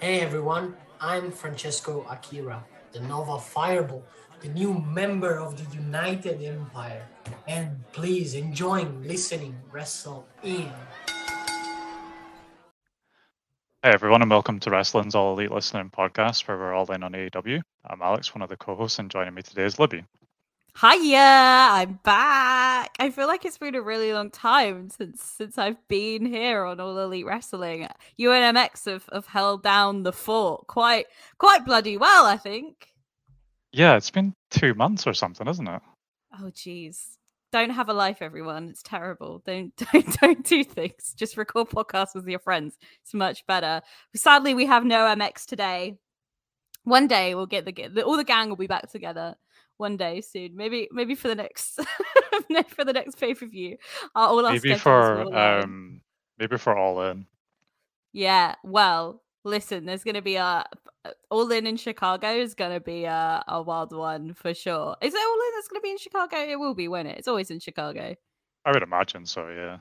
Hey everyone, I'm Francesco Akira, the Nova Fireball, the new member of the United Empire. And please enjoy listening Wrestle In. Hey everyone, and welcome to Wrestling's All Elite Listening podcast, where we're all in on AEW. I'm Alex, one of the co-hosts, and joining me today is Libby. Hiya, I'm back. I feel like it's been a really long time since since I've been here on All Elite Wrestling. UNMX have, have held down the fort quite quite bloody well, I think. Yeah, it's been two months or something, isn't it? Oh jeez. Don't have a life, everyone. It's terrible. Don't don't don't do things. Just record podcasts with your friends. It's much better. Sadly, we have no MX today. One day we'll get the, the all the gang will be back together one day soon. Maybe maybe for the next for the next pay per view. Uh, all our maybe for um maybe for all in. Yeah. Well, listen. There's gonna be a all in in Chicago is gonna be a, a wild one for sure. Is it all in that's gonna be in Chicago? It will be, won't it? It's always in Chicago. I would imagine so. Yeah.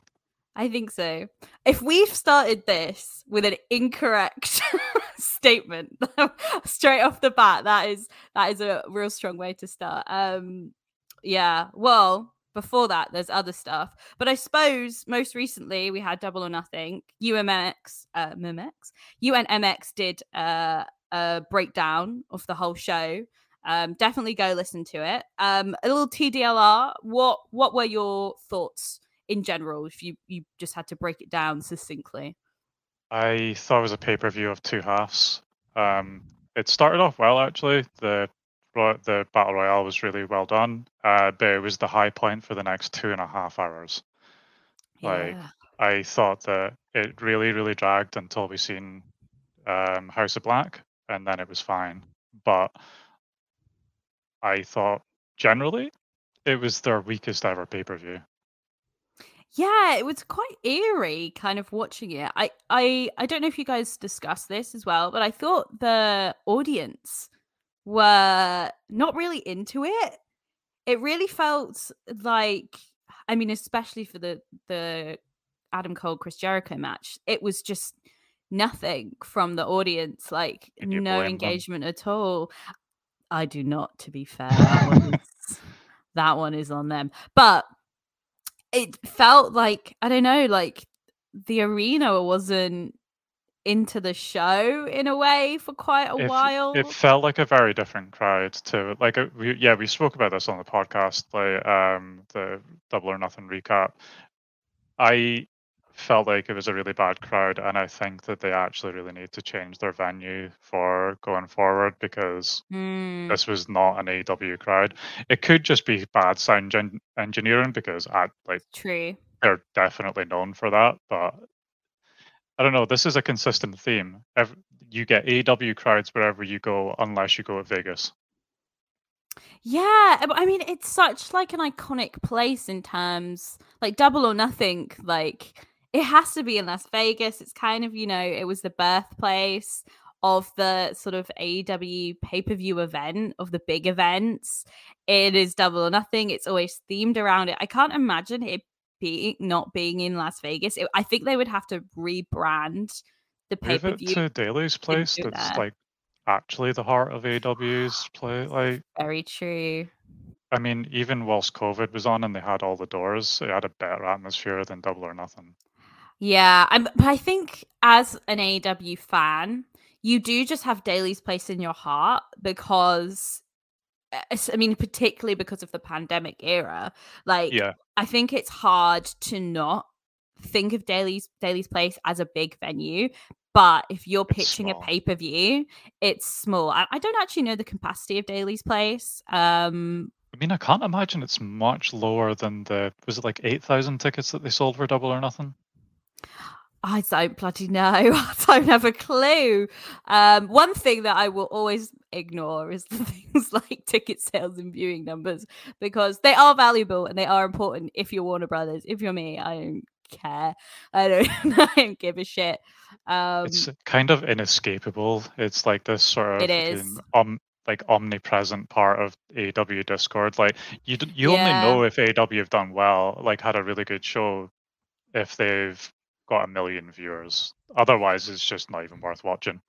I think so. If we've started this with an incorrect statement straight off the bat, that is that is a real strong way to start. Um yeah, well, before that there's other stuff. But I suppose most recently we had Double or Nothing. UMX uh MMX. UNMX did uh, a breakdown of the whole show. Um, definitely go listen to it. Um, a little TDLR. What what were your thoughts in general, if you you just had to break it down succinctly? I thought it was a pay per view of two halves. Um, it started off well actually. The the battle royale was really well done, uh, but it was the high point for the next two and a half hours. Yeah. Like I thought that it really really dragged until we seen um, House of Black, and then it was fine. But I thought generally it was their weakest ever pay per view. Yeah, it was quite eerie kind of watching it. I I I don't know if you guys discussed this as well, but I thought the audience were not really into it. It really felt like I mean especially for the the Adam Cole Chris Jericho match, it was just nothing from the audience, like no engagement them? at all. I do not to be fair. That one is, that one is on them. But it felt like I don't know, like the arena wasn't into the show in a way for quite a it, while. It felt like a very different crowd to like a, uh, we, yeah we spoke about this on the podcast like um the double or nothing recap. I felt like it was a really bad crowd, and I think that they actually really need to change their venue for going forward because mm. this was not an AW crowd. It could just be bad sound gen- engineering because I like true they're definitely known for that, but I don't know. This is a consistent theme. You get AW crowds wherever you go, unless you go at Vegas. Yeah, I mean it's such like an iconic place in terms like Double or Nothing. Like it has to be in Las Vegas. It's kind of, you know, it was the birthplace of the sort of AEW pay per view event, of the big events. It is double or nothing. It's always themed around it. I can't imagine it being not being in Las Vegas. It, I think they would have to rebrand the pay per view to Daily's place. That's that. like actually the heart of AEW's play. Like very true. I mean, even whilst COVID was on and they had all the doors, it had a better atmosphere than Double or Nothing. Yeah, I'm, but I think as an AEW fan, you do just have Daily's place in your heart because, eh, I mean, particularly because of the pandemic era. Like, yeah. I think it's hard to not think of Daly's Daily's place as a big venue. But if you're pitching a pay per view, it's small. I, I, don't actually know the capacity of Daily's place. Um, I mean, I can't imagine it's much lower than the was it like eight thousand tickets that they sold for Double or Nothing. I don't bloody know. I don't have a clue. Um, one thing that I will always ignore is the things like ticket sales and viewing numbers because they are valuable and they are important. If you're Warner Brothers, if you're me, I don't care. I don't. I don't give a shit. Um, it's kind of inescapable. It's like this sort of it is. Um, like omnipresent part of AW Discord. Like you, you yeah. only know if AW have done well, like had a really good show, if they've got a million viewers. Otherwise, it's just not even worth watching.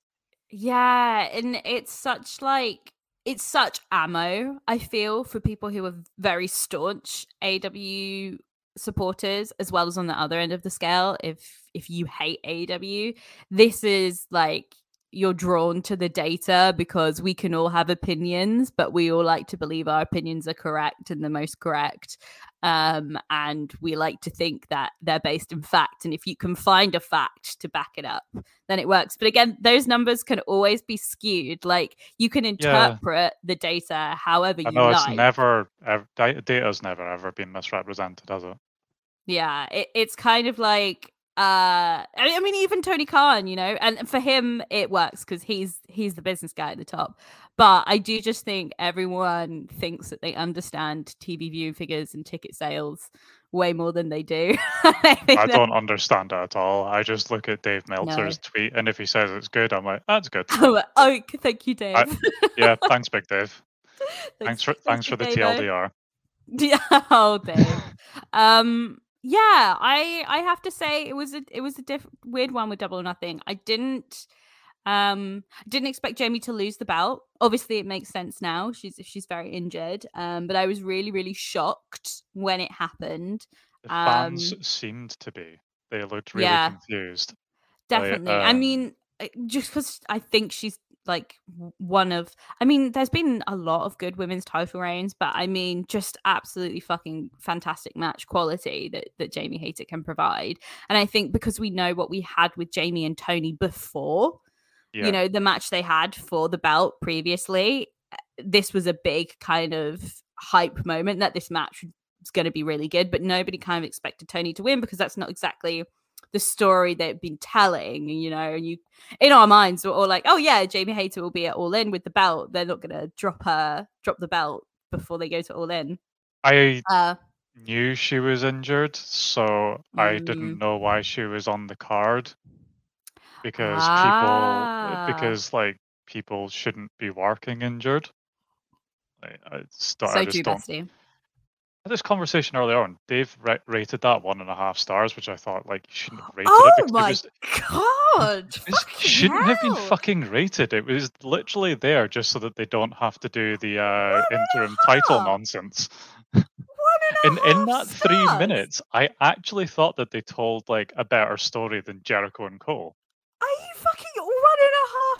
Yeah, and it's such like it's such ammo, I feel, for people who are very staunch AW supporters, as well as on the other end of the scale. If if you hate AW, this is like you're drawn to the data because we can all have opinions, but we all like to believe our opinions are correct and the most correct. Um, and we like to think that they're based in fact. And if you can find a fact to back it up, then it works. But again, those numbers can always be skewed. Like you can interpret yeah. the data however you know like. it's never ever, data's never ever been misrepresented, has it? Yeah, it, it's kind of like uh I mean even Tony Khan, you know, and for him it works because he's he's the business guy at the top. But I do just think everyone thinks that they understand TV viewing figures and ticket sales way more than they do. I, I don't understand it at all. I just look at Dave Meltzer's no. tweet, and if he says it's good, I'm like, that's good. Oh, oh thank you, Dave. I, yeah, thanks, Big Dave. thanks, thanks for thanks for the TLDR. Yeah, oh, Dave. um, yeah, I I have to say it was a it was a diff- weird one with Double or Nothing. I didn't um didn't expect Jamie to lose the belt. Obviously, it makes sense now. She's she's very injured. Um, but I was really really shocked when it happened. The fans um, seemed to be. They looked really yeah, confused. Definitely. um, I mean, just because I think she's like one of I mean there's been a lot of good women's title reigns but I mean just absolutely fucking fantastic match quality that that Jamie Hayter can provide and I think because we know what we had with Jamie and Toni before yeah. you know the match they had for the belt previously eh, this was a big kind of hype moment that this match was going to be really good but nobody kind of expected Toni to win because that's not exactly the story they've been telling, you know, and you in our minds we're all like, oh yeah, Jamie Hayter will be at All In with the belt. They're not gonna drop her drop the belt before they go to All In. I uh, knew she was injured, so mm. I didn't mm. know why she was on the card because ah. people because like people shouldn't be working injured. I, I, so I just don't this conversation earlier on, Dave ra- rated that one and a half stars, which I thought like you shouldn't have rated oh it. Oh my it was, god! It shouldn't hell. have been fucking rated. It was literally there just so that they don't have to do the uh, interim title nonsense. in in that stars. three minutes, I actually thought that they told like a better story than Jericho and Cole. Are you fucking one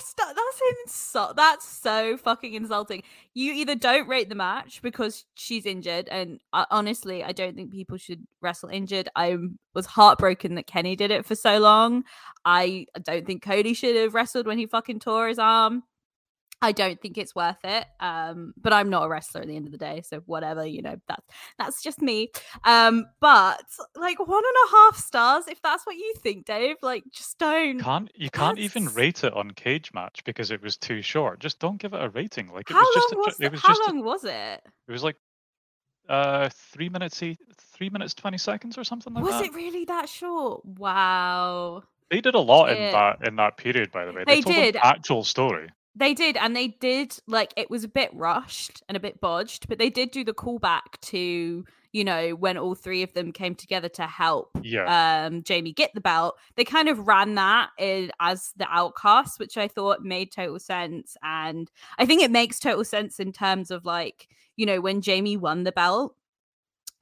stars? That's insult. That's so fucking insulting. You either don't rate the match because she's injured, and uh, honestly, I don't think people should wrestle injured. I was heartbroken that Kenny did it for so long. I don't think Cody should have wrestled when he fucking tore his arm. I don't think it's worth it. Um, but I'm not a wrestler at the end of the day, so whatever, you know, that's that's just me. Um, but like one and a half stars, if that's what you think, Dave, like just don't. Can't you can't that's... even rate it on Cage Match because it was too short. Just don't give it a rating. Like it how was just long a, was it was how just long a, was it? It was like uh three minutes three minutes twenty seconds or something like was that. Was it really that short? Wow. They did a lot in that in that period, by the way. They, they did actual story. They did, and they did like it was a bit rushed and a bit bodged, but they did do the callback to you know when all three of them came together to help yeah. um Jamie get the belt. They kind of ran that in, as the outcast, which I thought made total sense, and I think it makes total sense in terms of like you know when Jamie won the belt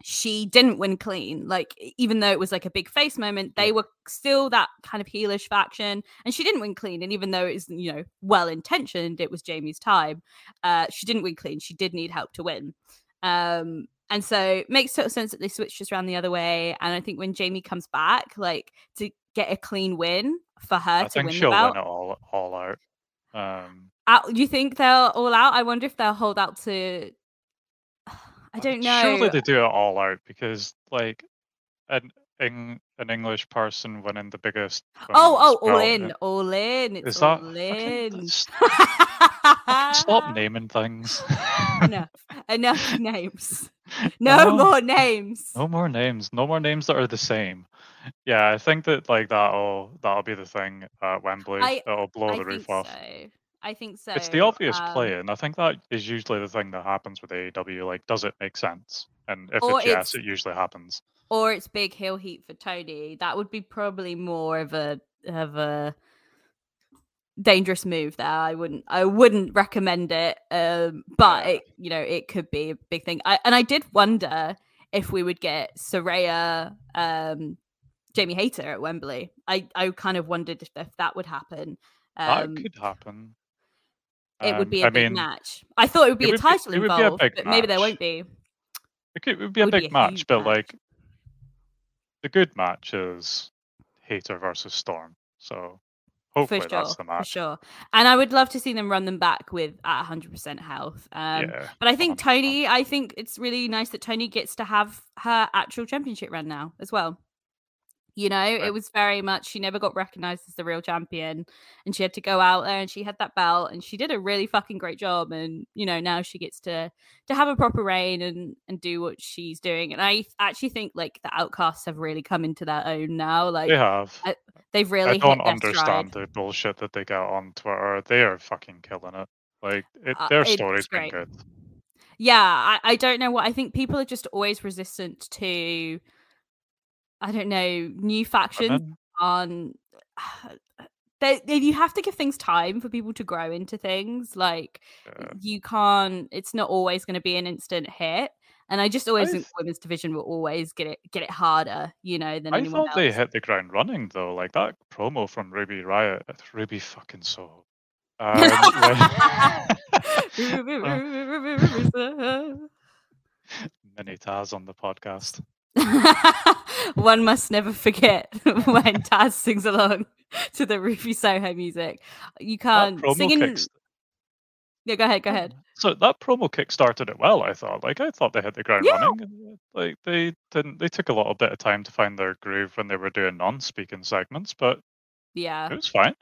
she didn't win clean. Like even though it was like a big face moment, they were still that kind of heelish faction, and she didn't win clean. And even though it's you know well intentioned, it was Jamie's time. Uh, she didn't win clean. She did need help to win. Um, and so it makes total sense that they switched us around the other way. And I think when Jamie comes back, like to get a clean win for her I to think win she'll the belt. win it all all out. Um, out, you think they'll all out? I wonder if they'll hold out to I don't know. Surely they do it all out because, like, an an English person winning the biggest. Oh, oh, all in, all in. It's is all that in. stop naming things. enough, enough names. No more names. No more names. No more names that are the same. Yeah, I think that like that'll that'll be the thing at Wembley. I, It'll blow I the roof so. I think so. It's the obvious um, play, and I think that is usually the thing that happens with AEW. Like, does it make sense? And if it's yes, it's- it usually happens. or it's big heel heat for Toni. That would be probably more of a of a dangerous move there. I wouldn't I wouldn't recommend it. Um, but it you know it could be a big thing. I, and I did wonder if we would get Saraya, um, Jamie Hayter at Wembley. I I kind of wondered if, if that would happen. Um, that could happen. It would Um, be a I big mean, match. I thought it would be it a would title be involved, but maybe there won't be. It, could, it would be a would be big a match, huge but match. like the good match is Hayter versus Storm. So hopefully for sure, that's the match. for sure. And I would love to see them run them back with at 100% health. Um, yeah, But I think 100%. Tony, I think it's really nice that Toni gets to have her actual championship run now as well. You know, Right. it was very much she never got recognized as the real champion, and she had to go out there and she had that belt, and she did a really fucking great job. And you know, now she gets to to have a proper reign and and do what she's doing. And I actually think like the outcasts have really come into their own now. Like they have. I- they've really I don't understand the bullshit that they get on Twitter. They are fucking killing it. Like it, Uh, their it's story's been good. Yeah, I, I don't know what I think people are just always resistant to I don't know, new factions on they, they you have to give things time for people to grow into things. Like yeah. you can't it's not always going to be an instant hit. And I just always I think th- women's division will always get it get it harder, you know, than I anyone thought they else. hit the ground running though. Like that promo from Ruby Riott, Ruby fucking Soho. Um, like- Mini Taz on the podcast. One must never forget when Taz sings along to the Ruby Soho music. You can't promo singing. kicks. Yeah, go ahead, go ahead. So that promo kick started it well. I thought. Like I thought they hit the ground Yeah. running. Uh, like they didn't. They took a little bit of time to find their groove when they were doing non-speaking segments, but Yeah. it was fine.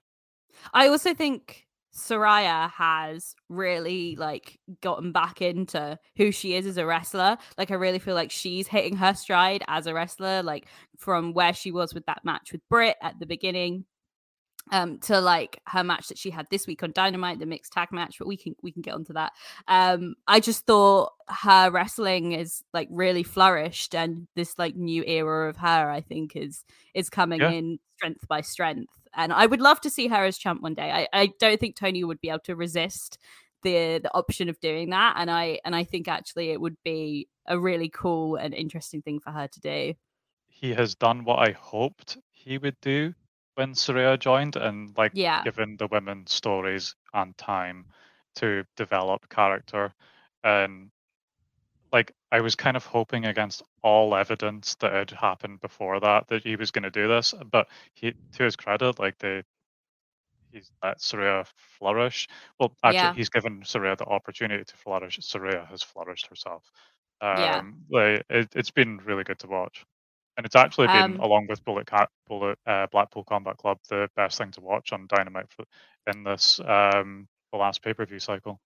I also think Saraya has really like gotten back into who she is as a wrestler. Like I really feel like she's hitting her stride as a wrestler, like from where she was with that match with Britt at the beginning. Um, to like her match that she had this week on Dynamite, the mixed tag match, but we can we can get onto that. Um, I just thought her wrestling is like really flourished, and this like new era of her, I think, is is coming Yeah. in strength by strength. And I would love to see her as champ one day. I, I don't think Tony would be able to resist the the option of doing that. And I and I think actually it would be a really cool and interesting thing for her to do. He has done what I hoped he would do when Saraya joined, and like Yeah. given the women stories and time to develop character, and like I was kind of hoping against all evidence that had happened before that that he was going to do this, but he, to his credit, like they, he's let Saraya flourish. Well, actually, Yeah. he's given Saraya the opportunity to flourish. Saraya has flourished herself. Yeah. Um, like it, it's been really good to watch, and it's actually been Um, along with Bullet Cat, Bullet uh, Blackpool Combat Club the best thing to watch on Dynamite for, in this um the last pay per view cycle.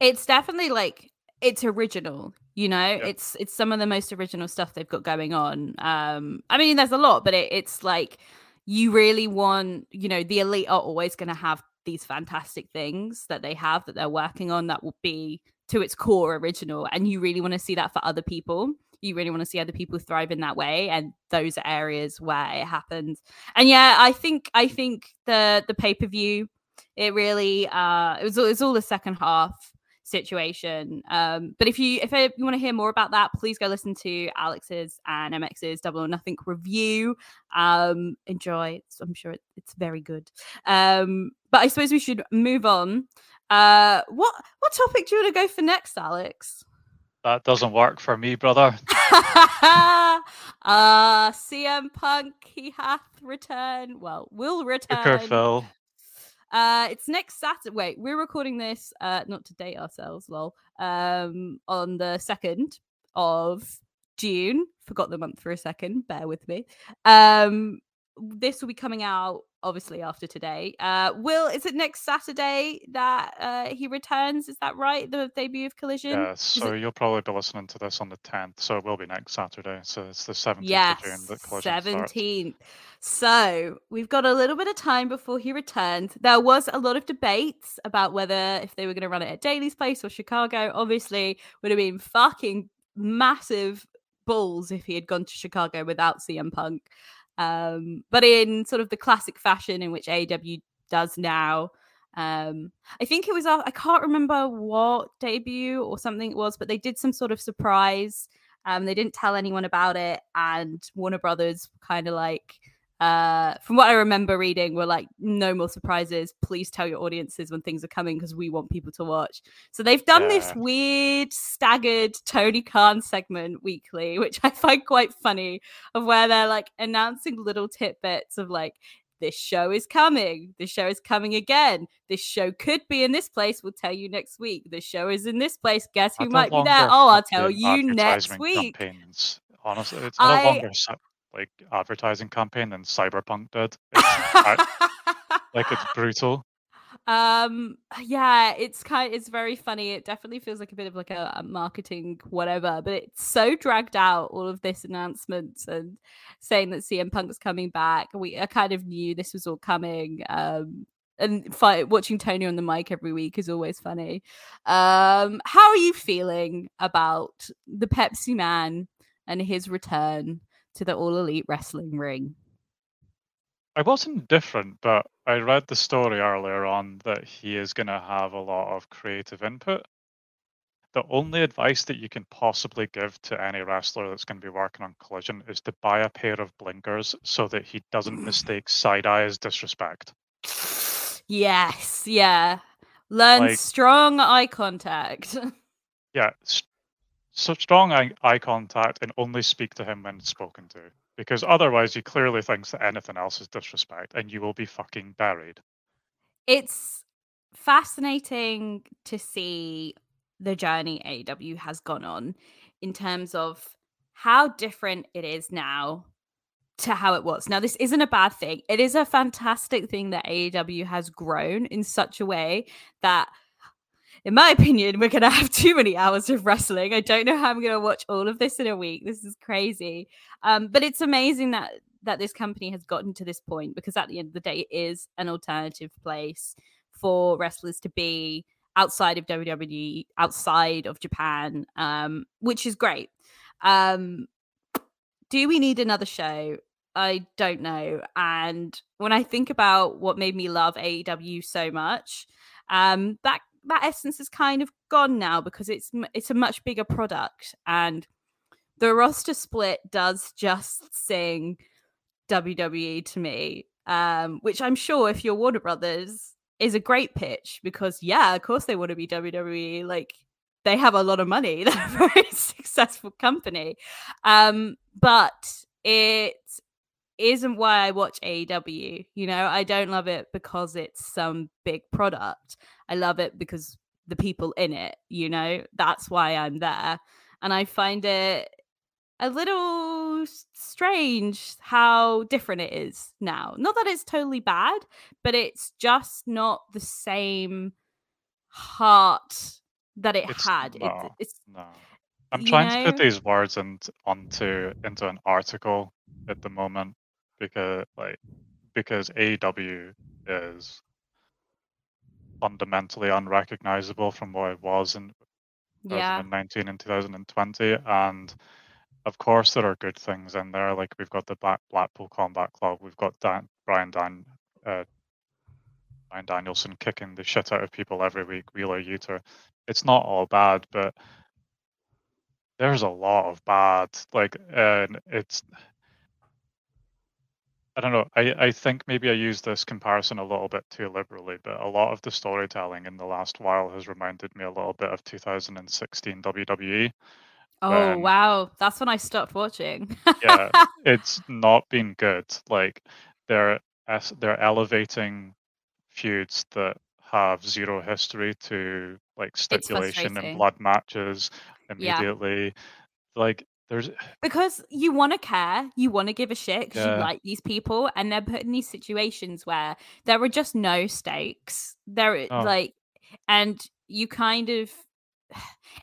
it's definitely like it's original you know? Yeah. it's it's some of the most original stuff they've got going on um i mean there's a lot but it, it's like you really want you know the elite are always going to have these fantastic things that they have that they're working on that will be to its core original and you really want to see that for other people. You really want to see other people thrive in that way and those are areas where it happens. And yeah i think i think the the pay-per-view it really uh it was, it was all the second half situation. Um but if you if you want to hear more about that please go listen to alex's and mx's double or nothing review. Um enjoy i'm sure it, it's very good. Um but i suppose we should move on. Uh what what topic do you want to go for next alex? That doesn't work for me, brother. uh cm punk he hath returned. Well will return. Booker Phil. Uh, it's next Saturday. Wait, we're recording this uh not to date ourselves, lol. Um, on the second of June. Forgot the month for a second. Bear with me. Um, this will be coming out obviously after today. Uh, Will, is it next Saturday that uh he returns? Is that right? The debut of Collision. Yeah, so you'll probably be listening to this on the 10th, so it will be next Saturday. So it's the 17th Yes, of June that Collision 17th. So we've got a little bit of time before he returns. There was a lot of debates about whether if they were going to run it at Daily's place or Chicago. Obviously, would have been fucking massive balls if he had gone to Chicago without CM Punk. Um, but in sort of the classic fashion in which AEW does now. Um, I think it was I can't remember what debut or something it was, but they did some sort of surprise. Um, they didn't tell anyone about it, and Warner Brothers kind of like uh from what i remember reading were like no more surprises please tell your audiences when things are coming because we want people to watch so they've done yeah. this weird staggered tony khan segment weekly which i find quite funny of where they're like announcing little tidbits of like this show is coming. This show is coming again. This show could be in this place. We'll tell you next week. The show is in this place. Guess who might be there? Oh, I'll tell you next week. Campaigns. Honestly, it's no I, longer like advertising campaign than Cyberpunk did. It's, like it's brutal. Um yeah, it's kind it's very funny. It definitely feels like a bit of like a, a, marketing whatever, but it's so dragged out all of this announcements and saying that CM Punk's coming back. We I kind of knew this was all coming. Um and fight, watching Tony on the mic every week is always funny. Um how are you feeling about the Pepsi Man and his return? To the All Elite Wrestling ring? I wasn't different, but I read the story earlier on that he is going to have a lot of creative input. The only advice that you can possibly give to any wrestler that's going to be working on Collision is to buy a pair of blinkers so that he doesn't mm. mistake side eye as disrespect. Yes, yeah. Learn like, strong eye contact. Yeah, such strong eye, eye contact and only speak to him when spoken to. Because otherwise, he clearly thinks that anything else is disrespect and you will be fucking buried. It's fascinating to see the journey AEW has gone on in terms of how different it is now to how it was. Now, this isn't a bad thing. It is a fantastic thing that AEW has grown in such a way that in my opinion, we're going to have too many hours of wrestling. I don't know how I'm going to watch all of this in a week. This is crazy. Um, but it's amazing that that this company has gotten to this point because at the end of the day, it is an alternative place for wrestlers to be outside of WWE, outside of Japan, um, which is great. Um, do we need another show? I don't know. And when I think about what made me love AEW so much, um, that that essence is kind of gone now because it's it's a much bigger product and the roster split does just sing WWE to me um, which I'm sure if you're Warner Brothers is a great pitch because yeah of course they want to be WWE like they have a lot of money they're a very successful company um, but it isn't why I watch AEW. You know, I don't love it because it's some big product. I love it because the people in it, you know, that's why I'm there. And I find it a little strange how different it is now. Not that it's totally bad, but it's just not the same heart that it it's, had. No, it, it's no. I'm trying know? to put these words and onto into an article at the moment because like because AEW is fundamentally unrecognizable from what it was in yeah. 2019 and 2020 and of course there are good things in there like we've got the Black Blackpool Combat Club we've got Dan, Bryan Dan uh, Bryan Danielson kicking the shit out of people every week Wheeler Yuta it's not all bad but there's a lot of bad like and it's I don't know. I, I think maybe I use this comparison a little bit too liberally, but a lot of the storytelling in the last while has reminded me a little bit of 2016 WWE. Oh when, wow, that's when I stopped watching. yeah, it's not been good. Like they're they're elevating feuds that have zero history to like stipulation and blood matches immediately. Yeah. Like there's because you want to care, you want to give a shit because yeah. you like these people, and they're put in these situations where there are just no stakes. There, oh. like, and you kind of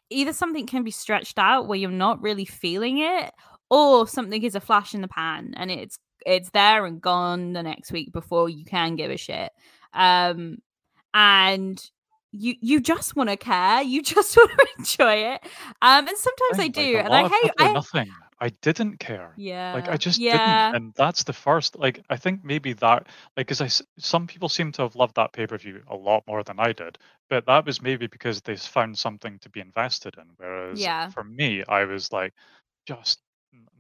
either something can be stretched out where you're not really feeling it, or something is a flash in the pan and it's it's there and gone the next week before you can give a shit. Um, and you you just want to care you just want to enjoy it um and sometimes i, I do like and i hate i nothing I didn't care. Yeah. Like I just yeah. didn't, and that's the first. Like I think maybe that, like, because I some people seem to have loved that pay per view a lot more than I did, but that was maybe because they found something to be invested in. Whereas Yeah. for me, I was like just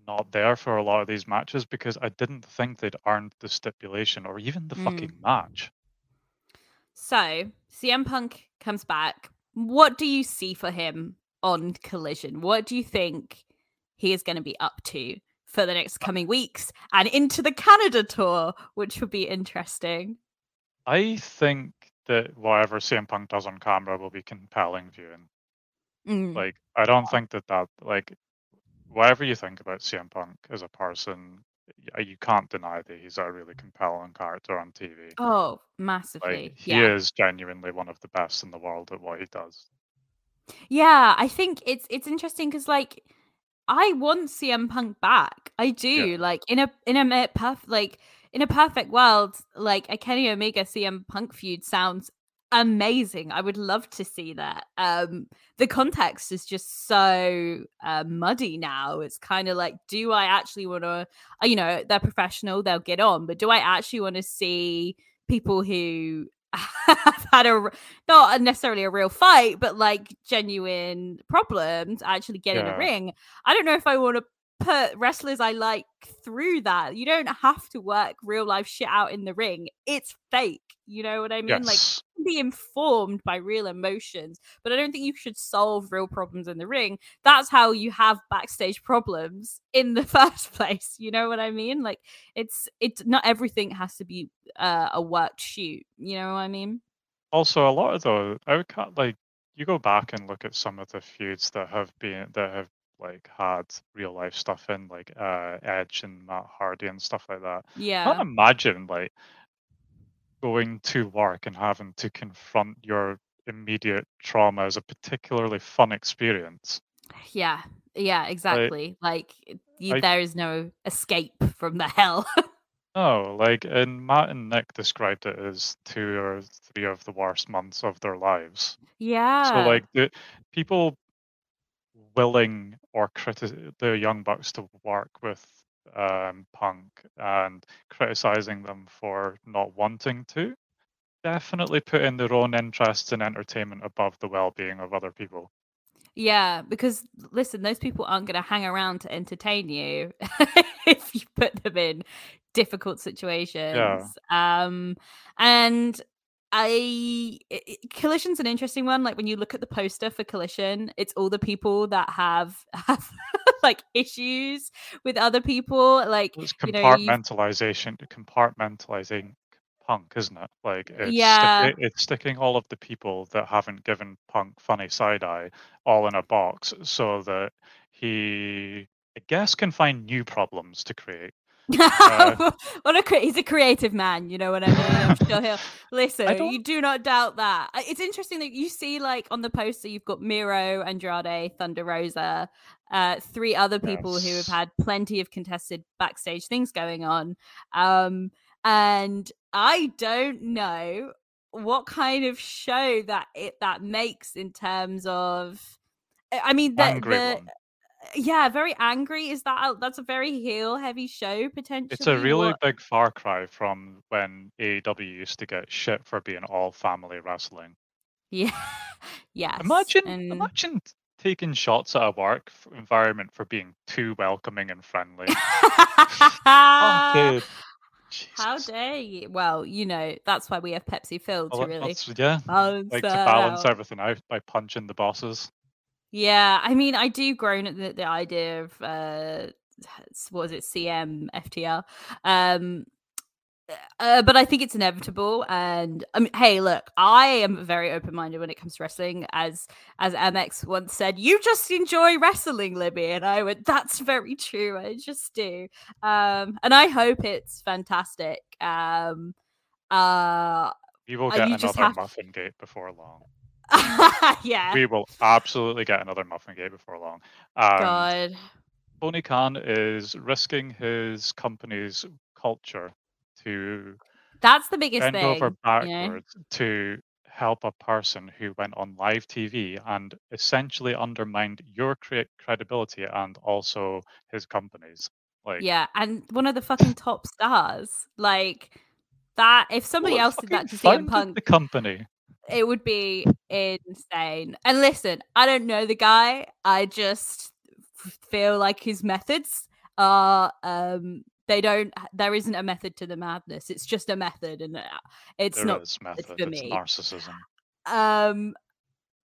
not there for a lot of these matches because I didn't think they'd earned the stipulation or even the Mm. fucking match. So CM Punk comes back. What do you see for him on Collision? What do you think he is going to be up to for the next coming weeks and into the Canada tour, which would be interesting? I think that whatever CM Punk does on camera will be compelling viewing. Mm, Like I don't think that that like whatever you think about CM Punk as a person, you can't deny that he's a really compelling character on TV. Oh, massively. Like he yeah. is genuinely one of the best in the world at what he does. Yeah, I think it's it's interesting because like I want CM Punk back. I do. Like in a in a perf- like in a perfect world, like a Kenny Omega CM Punk feud sounds amazing. I would love to see that. Um the context is just so uh, muddy now. It's kind of like do I actually want to you know, they're professional, they'll get on, but do I actually want to see people who have had a not necessarily a real fight, but like genuine problems actually get in a ring. I don't know if I want to put wrestlers I like through that. You don't have to work real life shit out in the ring. It's fake. You know what I mean? Like be informed by real emotions, but I don't think you should solve real problems in the ring. That's how you have backstage problems in the first place. You know what I mean? Like it's it's not everything has to be uh, a worked shoot. You know what I mean? Also, a lot of the I would cut like you go back and look at some of the feuds that have been that have like had real life stuff in, like uh Edge and Matt Hardy and stuff like that. Yeah. I can't imagine like going to work and having to confront your immediate trauma as a particularly fun experience. Yeah. Yeah, exactly. Like you, I- there is no escape from the hell. No, like and Matt and Nick described it as two or three of the worst months of their lives. yeah. So like the people willing or criti- the young bucks to work with um, Punk and criticizing them for not wanting to definitely putting their own interests and entertainment above the well-being of other people. Yeah, because listen, those people aren't going to hang around to entertain you if you put them in difficult situations. Um, and I i- i- Collision's an interesting one. Like when you look at the poster for Collision, it's all the people that have have like issues with other people. Like It's you know, compartmentalization, compartmentalizing Punk, isn't it? Like it's Yeah. stick- it's sticking all of the people that haven't given Punk funny side eye all in a box so that he, I guess, can find new problems to create. Uh, what a cre- he's a creative man, you know what I mean? I'm sure he'll listen. You do not doubt that. It's interesting that you see, like on the poster, you've got Miro, Andrade, Thunder Rosa, uh, three other people who have had plenty of contested backstage things going on. Um, and I don't know what kind of show that it that makes in terms of. I mean, the, the. Yeah, very angry. Is that a, that's a very heel heavy show potentially? It's a really What- big far cry from when AEW used to get shit for being all family wrestling. yeah, yes. Imagine, and- imagine taking shots at a work environment for being too welcoming and friendly. Oh, Fucking How Jesus. dare you? Well, you know that's why we have Pepsi Phil to Well, really yeah, balance like to balance out. everything out by punching the bosses. Yeah, I mean, I do groan at the, the idea of uh, what was it, CM FTR. Um, uh, but I think it's inevitable. And I mean, hey, look, I am very open minded when it comes to wrestling. As as MX once said, "You just enjoy wrestling, Libby," and I went, "That's very true. I just do." Um, and I hope it's fantastic. Um, uh, We will get you another Muffin date before long. yeah. We will absolutely get another Muffin Gate before long. And God. Tony Khan is risking his company's culture to That's the biggest bend thing. over you know? backwards to help a person who went on live TV and essentially undermined your cre- credibility and also his company's. Like, Yeah, and one of the fucking top stars. Like that if somebody well, else did that to CM Punk, the company. It would be insane. And listen, I don't know the guy. I just feel like his methods are um they don't there isn't a method to the madness. It's just a method and uh, it's There not is method. for It's me. narcissism. um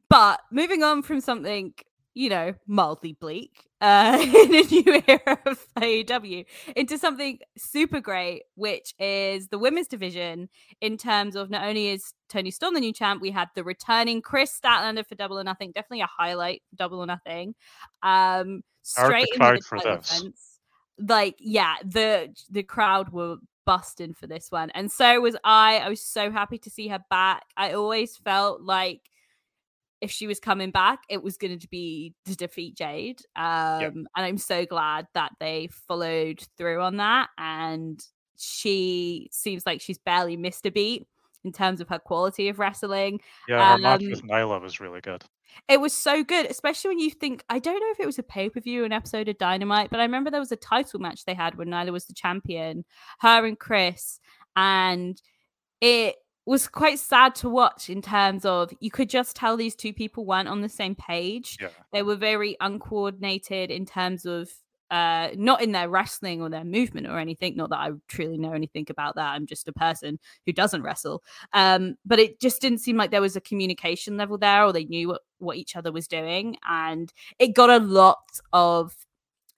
but moving on from something you know mildly bleak uh in a new era of AEW into something super great which is the women's division in terms of not only is Toni Storm the new champ we had the returning Kris Statlander for double or nothing definitely a highlight double or nothing um How are the straight into the for this? like yeah the the crowd were busting for this one and so was I I was so happy to see her back I always felt like if she was coming back, it was going to be to defeat Jade. Um, And I'm so glad that they followed through on that. And she seems like she's barely missed a beat in terms of her quality of wrestling. Yeah, her match Um, with Nyla was really good. It was so good, especially when you think I don't know if it was a pay per view, an episode of Dynamite, but I remember there was a title match they had when Nyla was the champion, her and Kris, and it was quite sad to watch in terms of you could just tell these two people weren't on the same page. Yeah. They were very uncoordinated in terms of uh not in their wrestling or their movement or anything not that i truly know anything about that i'm just a person who doesn't wrestle um but it just didn't seem like there was a communication level there or they knew what, what each other was doing and it got a lot of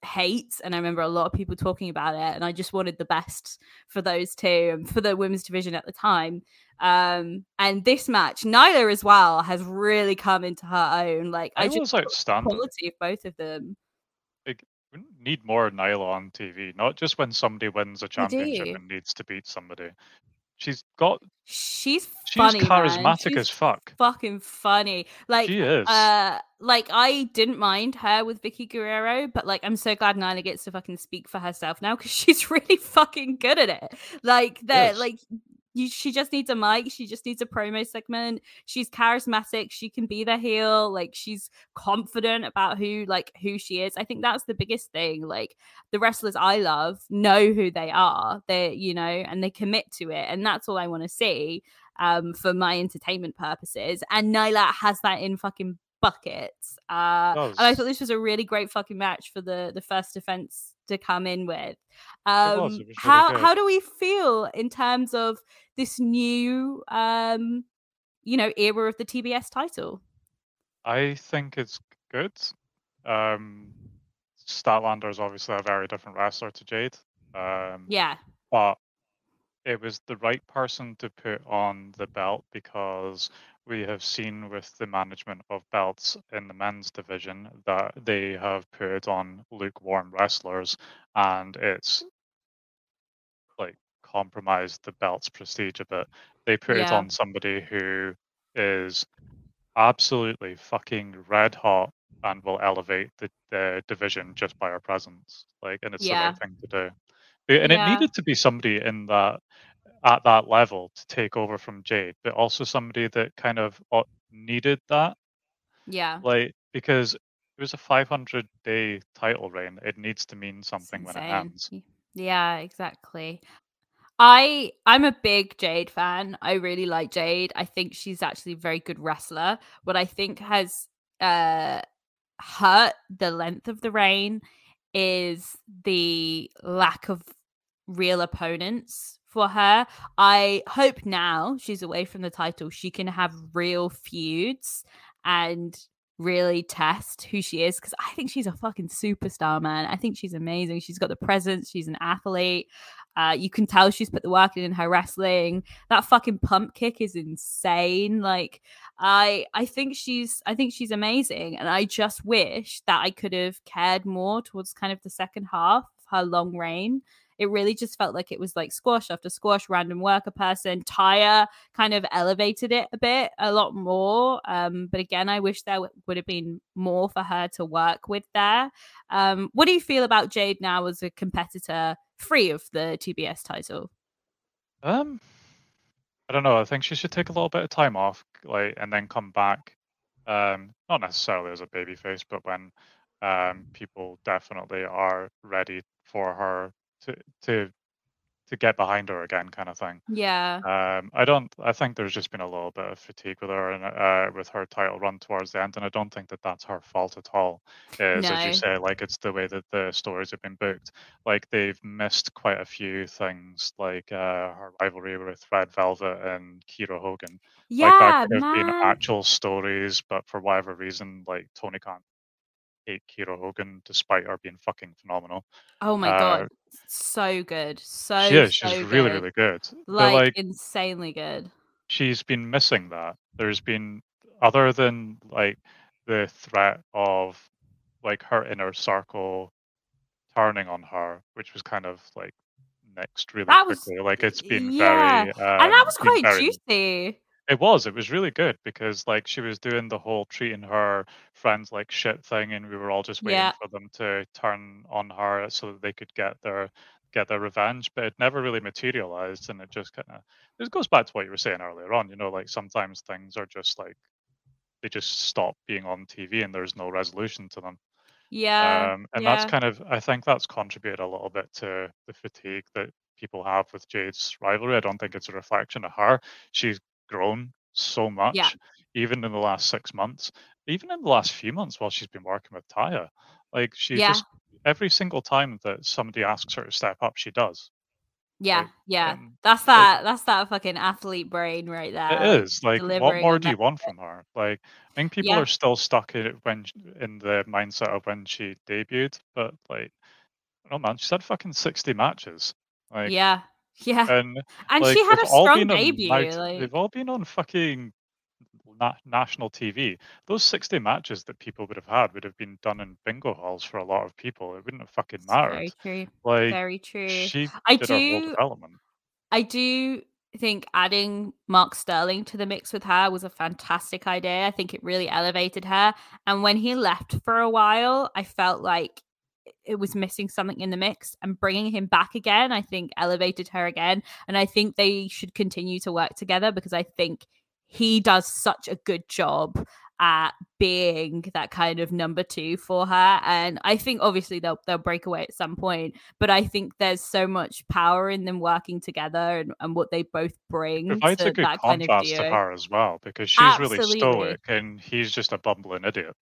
hate and i remember a lot of people talking about it and i just wanted the best for those two and for the women's division at the time um and this match Nyla as well has really come into her own like i I just was thought the outstanding. quality of both of them We need more Nyla on TV, not just when somebody wins a championship and needs to beat somebody. She's got she's she's funny man. charismatic She's as fuck. fucking funny like she is. uh like I didn't mind her with Vickie Guerrero, but like I'm so glad Nyla gets to fucking speak for herself now because she's really fucking good at it. Like that, Yes. like you, she just needs a mic. She just needs a promo segment. She's charismatic. She can be the heel. Like she's confident about who like who she is. I think that's the biggest thing. Like the wrestlers I love know who they are. They you know and they commit to it, and that's all I want to see um for my entertainment purposes. And Nyla has that in fucking buckets. Uh, and I thought this was a really great fucking match for the the first defense to come in with. was, Um, it was really how good. how do we feel in terms of this new um, you know, era of the TBS title? I think it's good. Um, Statlander is obviously a very different wrestler to Jade. Um, Yeah, but it was the right person to put on the belt because we have seen with the management of belts in the men's division that they have put on lukewarm wrestlers and it's like compromised the belt's prestige a bit. They put it on somebody who is absolutely fucking red hot and will elevate the, the division just by her presence. Like, and it's the right thing to do. And Yeah. it needed to be somebody in that at that level to take over from Jade, but also somebody that kind of uh, needed that, yeah. like because it was a 500 day title reign. It needs to mean something when it ends. Yeah, exactly. I I'm a big Jade fan. I really like Jade. I think she's actually a very good wrestler. What I think has uh hurt the length of the reign is the lack of real opponents for her. I hope now she's away from the title, she can have real feuds and really test who she is because I think she's a fucking superstar, man. I think she's amazing. She's got the presence, she's an athlete. Uh, you can tell she's put the work in in her wrestling. That fucking pump kick is insane. Like I I think she's I think she's amazing. And I just wish that I could have cared more towards kind of the second half of her long reign. It really just felt like it was like squash after squash, random worker person. Tyre kind of elevated it a bit, a lot more. Um, but again, I wish there would have been more for her to work with there. Um, what do you feel about Jade now as a competitor free of the TBS title? Um, I don't know. I think she should take a little bit of time off, like, and then come back. Um, not necessarily as a babyface, but when um, people definitely are ready for her to to to get behind her again, kind of thing. Yeah. Um, I don't. I think there's just been a little bit of fatigue with her and uh, with her title run towards the end, and I don't think that that's her fault at all. Is as you say, like it's the way that the stories have been booked. Like they've missed quite a few things, like uh, her rivalry with Red Velvet and Kiera Hogan. Yeah, like that could have been actual stories, but for whatever reason, like Tony Khan hate Kiera Hogan despite her being fucking phenomenal. Oh my uh, god. So good. So is. She's so really, good. really good. Like, like insanely good. she's been missing that. There's been other than like the threat of like her inner circle turning on her, which was kind of like next really That was quickly. Like it's been yeah. very and that um, was quite very- juicy. It was. It was really good because like she was doing the whole treating her friends like shit thing, and we were all just waiting Yeah. for them to turn on her so that they could get their get their revenge. But it never really materialized, and it just kind of it goes back to what you were saying earlier on. You know, like sometimes things are just like they just stop being on TV, and there's no resolution to them. Yeah. Um, and yeah. that's kind of, I think that's contributed a little bit to the fatigue that people have with Jade's rivalry. I don't think it's a reflection of her. She's grown so much, even in the last six months, even in the last few months while she's been working with Taya. Like she Yeah. just, every single time that somebody asks her to step up, she does. yeah, like, yeah. um, that's that that's that fucking athlete brain right there. it is like, what more do you want from her? Like, I think people Yeah. are still stuck in it when in the mindset of when she debuted, but like, oh man, she's had fucking sixty matches. Like, Yeah. Yeah. and And like, she had a strong on debut. night- like they've all been on fucking na- national TV. Those sixty matches that people would have had would have been done in bingo halls for a lot of people. It wouldn't have fucking it's very mattered. true. Like, Very true. she I did do development. I do think adding Mark Sterling to the mix with her was a fantastic idea. I think it really elevated her. And when he left for a while, I felt like it was missing something in the mix and bringing him back again i think elevated her again and i think they should continue to work together because i think he does such a good job at being that kind of number two for her and i think obviously they'll they'll break away at some point but i think there's so much power in them working together and, and what they both bring Provides to a good that kind of contrast to her as well because she's really stoic and he's just a bumbling idiot.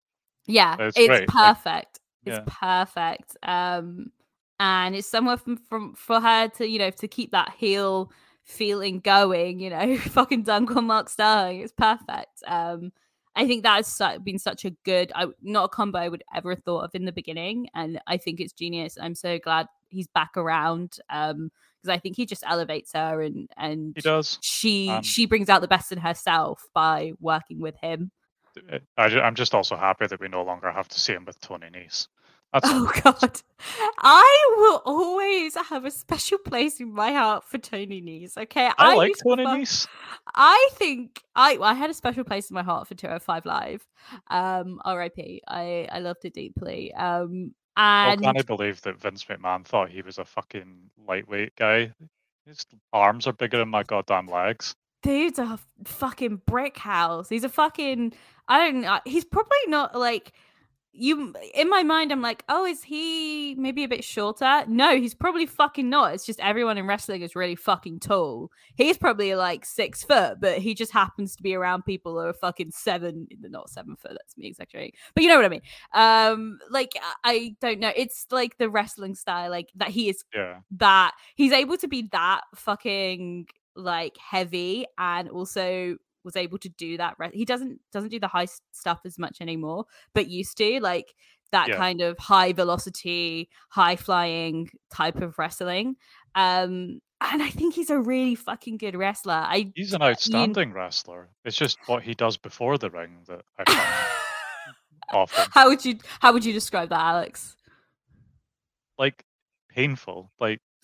Yeah, It's it's, perfect. It's Yeah. perfect. Um, and it's somewhere from, from for her to you know to keep that heel feeling going. You know, fucking dunk on Mark Sterling. It's perfect. Um, I think that has been such a good, I, not a combo I would ever have thought of in the beginning, and I think it's genius. I'm so glad he's back around. Um, because I think he just elevates her and and He does. she Um, she brings out the best in herself by working with him. I, am just also happy that we no longer have to see him with Tony Nese. That's Oh god. I will always have a special place in my heart for Tony Nese. Okay. I, like used to Tony fuck- Nese. I think I I had a special place in my heart for 205 Live. Um RIP. I I loved it deeply. Um Well, and can I believe that Vince McMahon thought he was a fucking lightweight guy? His arms are bigger than my goddamn legs. Dude's a fucking brick house. He's a fucking I don't know. He's probably not like you in my mind I'm like, "Oh, is he maybe a bit shorter?" No, he's probably fucking not. It's just everyone in wrestling is really fucking tall. He's probably like 6 foot, but he just happens to be around people who are fucking 7 not 7 foot, that's me exaggerating. But you know what I mean. Um like I- I don't know. It's like the wrestling style like that he is Yeah. that he's able to be that fucking like heavy and also was able to do that re- he doesn't doesn't do the high stuff as much anymore but used to like that Yeah. kind of high velocity high flying type of wrestling um and i think he's a really fucking good wrestler i He's an outstanding wrestler. It's just what he does before the ring that I find awful. how would you how would you describe that alex Like painful. Like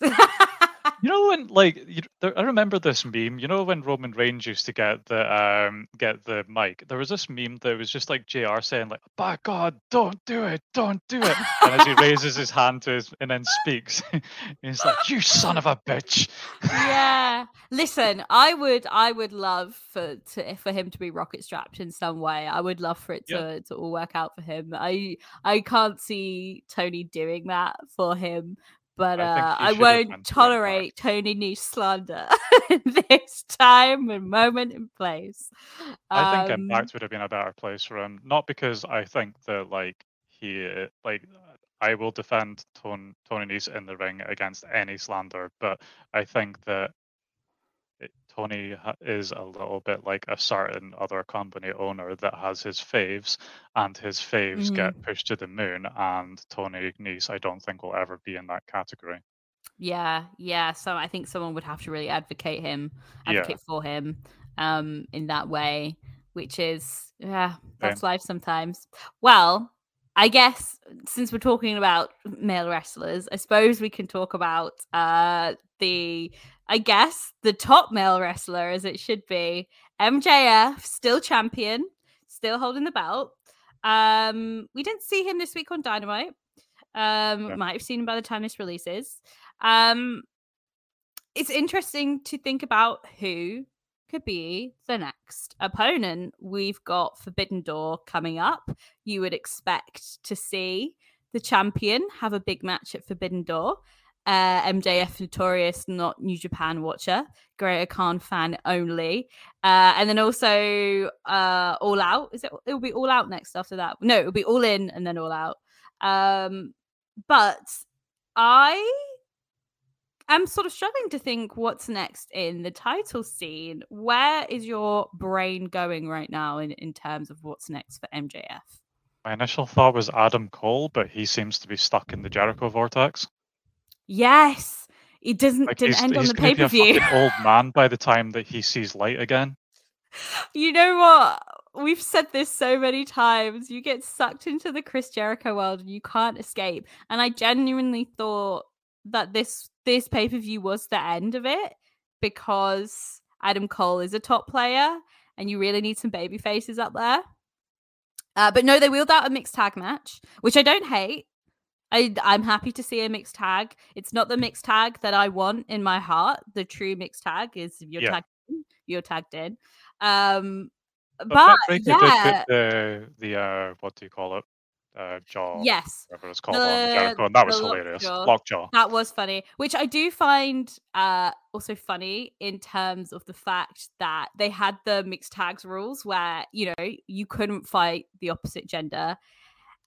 You know when like you, there, I remember this meme. You know when Roman Reigns used to get the um get the mic. There was this meme that was just like Jr. saying like, "By God, don't do it, don't do it," and as he raises his hand to his and then speaks, he's like, "You son of a bitch." yeah. Listen, I would I would love for to for him to be rocket strapped in some way. I would love for it to, Yeah. to all work out for him. I I can't see Tony doing that for him. But I uh, I won't tolerate Tony Nese slander this time and moment and place. I think Um, Impact would have been a better place for him. Not because I think that like he uh, like I will defend Tony Tony Nese in the ring against any slander, but I think that it, Tony ha- is a little bit like a certain other company owner that has his faves, and his faves get pushed to the moon. And Tony Nese, I don't think will ever be in that category. Yeah, yeah. So I think someone would have to really advocate him, Yeah. advocate for him, um, in that way, which is yeah, that's life sometimes. Well, I guess since we're talking about male wrestlers, I suppose we can talk about uh the I guess the top male wrestler as it should be. MJF, still champion, still holding the belt. Um, we didn't see him this week on Dynamite. Um, Yeah. might have seen him by the time this releases. Um, it's interesting to think about who could be the next opponent. We've got Forbidden Door coming up. You would expect to see the champion have a big match at Forbidden Door. Uh, MJF notorious, not New Japan watcher, Great-O-Khan fan only, uh, and then also uh, All Out. Is it? It'll be All Out next after that. No, it'll be All In and then All Out. Um, but I am sort of struggling to think what's next in the title scene. Where is your brain going right now in, in terms of what's next for MJF? My initial thought was Adam Cole, but he seems to be stuck in the Jericho vortex. Yes, it doesn't Like didn't end on the pay per view. old man by the time that he sees light again. you know what? We've said this so many times. You get sucked into the Chris Jericho world and you can't escape. And I genuinely thought that this this pay per view was the end of it because Adam Cole is a top player and you really need some baby faces up there. Uh, but no, they wheeled out a mixed tag match, which I don't hate. I, I'm happy to see a mixed tag. It's not the mixed tag that I want in my heart. The true mixed tag is you're Yeah. tagged in, you're tagged in. Um, But, but, yeah, the the uh, what do you call it? Uh, jaw, yes, whatever it's called on Jericho, and that was hilarious. lockjaw. Lockjaw. that was funny. Which I do find uh, also funny in terms of the fact that they had the mixed tags rules where you know you couldn't fight the opposite gender,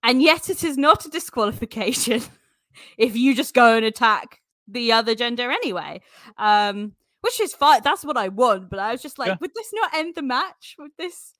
and yet it is not a disqualification if you just go and attack the other gender anyway. Um, which is fine. That's what I want. But I was just like, Yeah. would this not end the match? Would this?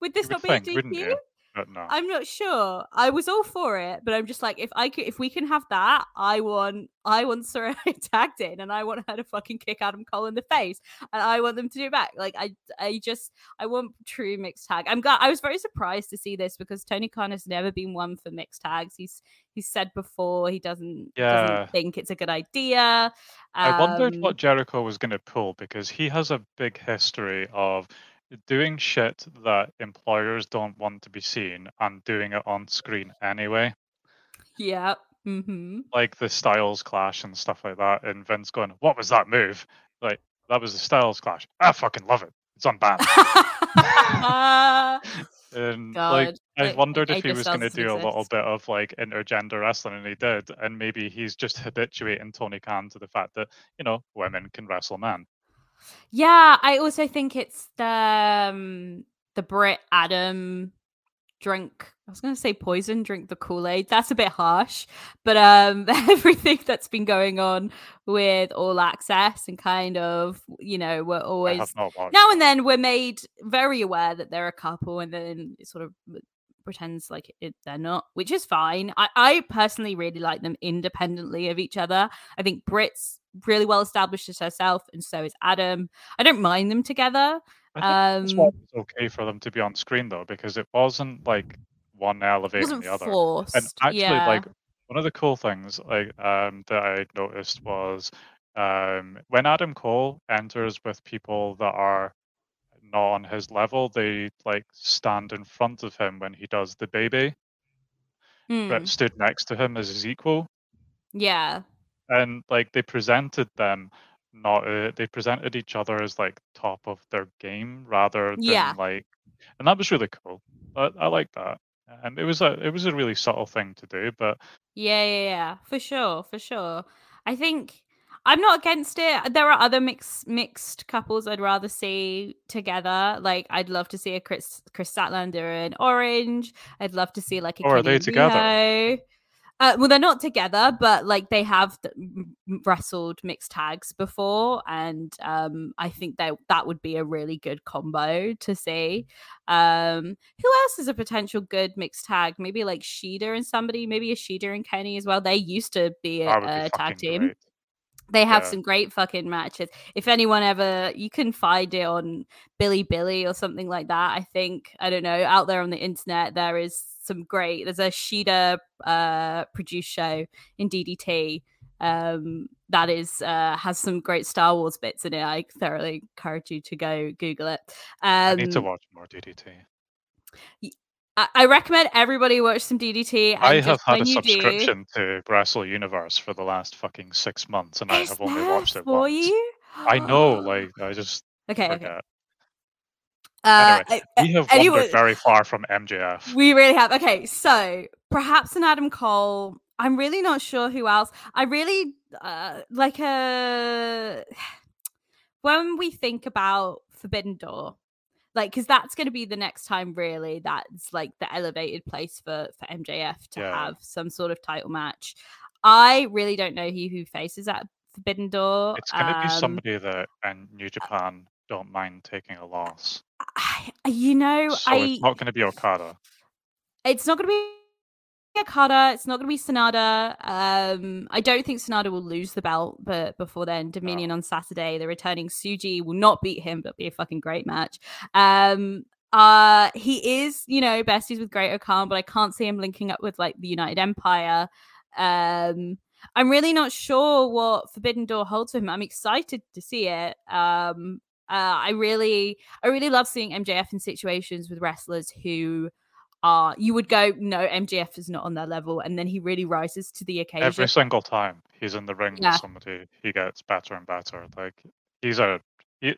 Would this You not be think, a DQ? No. I'm not sure. I was all for it, but I'm just like, if I could, if we can have that, I want, I want Saraya tagged in, and I want her to fucking kick Adam Cole in the face, and I want them to do it back. Like, I, I just, I want true mixed tag. I'm glad. I was very surprised to see this because Tony Khan has never been one for mixed tags. He's, he's said before he doesn't, Yeah. doesn't think it's a good idea. I wondered Um, what Jericho was going to pull because he has a big history of doing shit that employers don't want to be seen and doing it on screen anyway. Yeah. Mm-hmm. Like the Styles clash and stuff like that. And Vince going, What was that move? Like, that was the Styles clash. I fucking love it. It's on band. And like, I I- wondered I if he was going to do a little bit of like intergender wrestling, and he did. And maybe he's just habituating Tony Khan to the fact that you know women can wrestle men. Yeah, I also think it's the um, the Britt Adam drink. I was going to say poison, drink the Kool Aid. That's a bit harsh, but um, everything that's been going on with All Access and kind of, you know, we're always have not watched. now and then we're made very aware that they're a couple, and then it sort of pretends like it, they're not, which is fine. I, I personally really like them independently of each other. I think Britt's really well established as herself, and so is Adam. I don't mind them together. I think that's why Um, it was okay for them to be on screen though, because it wasn't like one elevating the other. forced. And actually, yeah. like one of the cool things like um that I noticed was um, when Adam Cole enters with people that are not on his level, they like stand in front of him when he does the baby. Hmm. Britt stood next to him as his equal, Yeah. and like they presented them not uh, they presented each other as like top of their game rather than Yeah. like, and that was really cool. I, I like that, and it was a it was a really subtle thing to do, but Yeah, yeah, yeah, for sure, for sure. I think I'm not against it. There are other mixed mixed couples I'd rather see together. Like I'd love to see a Kris Kris Statlander and Orange. I'd love to see like a Oh, are they together? Uh, well, they're not together, but like they have th- m- m- wrestled mixed tags before, and um, I think that that would be a really good combo to see. Um, who else is a potential good mixed tag? Maybe like Shida and somebody, maybe a Shida and Kenny as well. They used to be a, be a tag team. great. They have Yeah. some great fucking matches. If anyone ever, you can find it on Bilibili or something like that. I think I don't know. Out there on the internet, there is some great. There's a Shida uh, produced show in DDT um, that is uh, has some great Star Wars bits in it. I thoroughly encourage you to go Google it. Um, I need to watch more DDT. I, I recommend everybody watch some DDT. And I have had a you do, subscription to Wrestle Universe for the last fucking six months, and I have only watched it for once. you. I know, like I just okay, okay. Uh, Anyway, I- we have anyway- wandered very far from MJF. We really have. Okay, so perhaps an Adam Cole. I'm really not sure who else. I really uh, like a when we think about Forbidden Door, like because that's going to be the next time really that's like the elevated place for for MJF to Yeah. have some sort of title match. I really don't know who who faces at Forbidden Door. It's going to be Um, somebody that and New Japan don't mind taking a loss. I, you know, So I it's not going to be Okada. it's not going to be Okada. It's not going to be Sanada. Um, I don't think Sanada will lose the belt, but before then, Dominion on Saturday, the returning Tsuji will not beat him, but be a fucking great match. Um, uh, he is, you know, besties with Great Khan, but I can't see him linking up with like the United Empire. Um, I'm really not sure what Forbidden Door holds for him. I'm excited to see it. Um, uh, I really, I really love seeing MJF in situations with wrestlers who are you would go no MJF is not on that level and then he really rises to the occasion. Every single time he's in the ring Yeah. with somebody, he gets better and better. Like he's a he,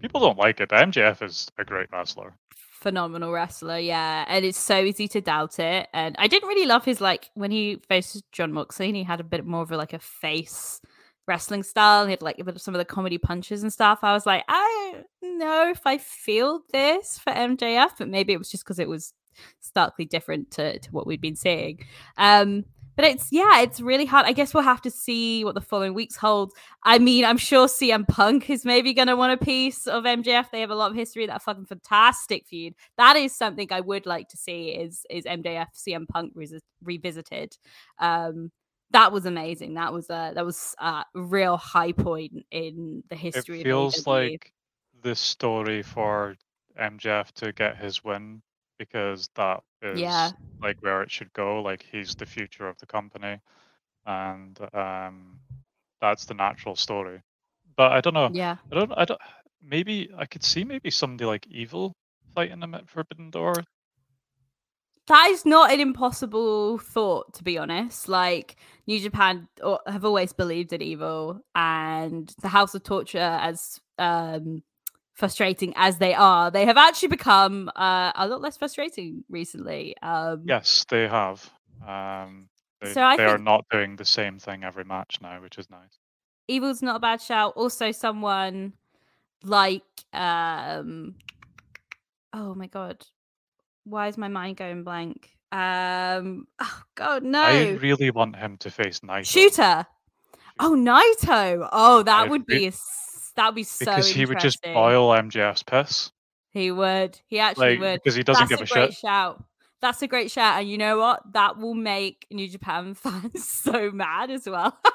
people don't like it, but MJF is a great wrestler. Phenomenal wrestler, yeah, and it's so easy to doubt it. And I didn't really love his like when he faced Jon Moxley, and he had a bit more of a, like a face wrestling style. He had like a bit of some of the comedy punches and stuff. I was like, I don't know if I feel this for MJF, but maybe it was just because it was starkly different to, to what we'd been seeing. Um, but it's yeah, it's really hard. I guess we'll have to see what the following weeks hold. I mean, I'm sure CM Punk is maybe going to want a piece of MJF. They have a lot of history. That fucking fantastic feud. That is something I would like to see. Is is MJF CM Punk resi- revisited? Um, that was amazing. That was a that was a real high point in the history. It feels like the story for MJF to get his win because that is Yeah. like where it should go. Like he's the future of the company, and um, that's the natural story. But I don't know. yeah. I don't. I don't. Maybe I could see maybe somebody like Evil fighting him at Forbidden Door. That is not an impossible thought, to be honest. Like New Japan have always believed in evil, and the House of Torture, as um, frustrating as they are, they have actually become uh, a lot less frustrating recently. Um, Yes, they have. Um, they, So I they are not doing the same thing every match now, which is nice. Evil's not a bad shout. Also, someone like um, oh my god, why is my mind going blank? Um, oh god, no. I really want him to face Naito Shooter. Oh, Naito. Oh, that I would be a that would be so because he would just boil MJF's piss, He would. He actually like would. because he doesn't That's give a a great shit. shout. That's a great shout, and you know what? That will make New Japan fans so mad as well.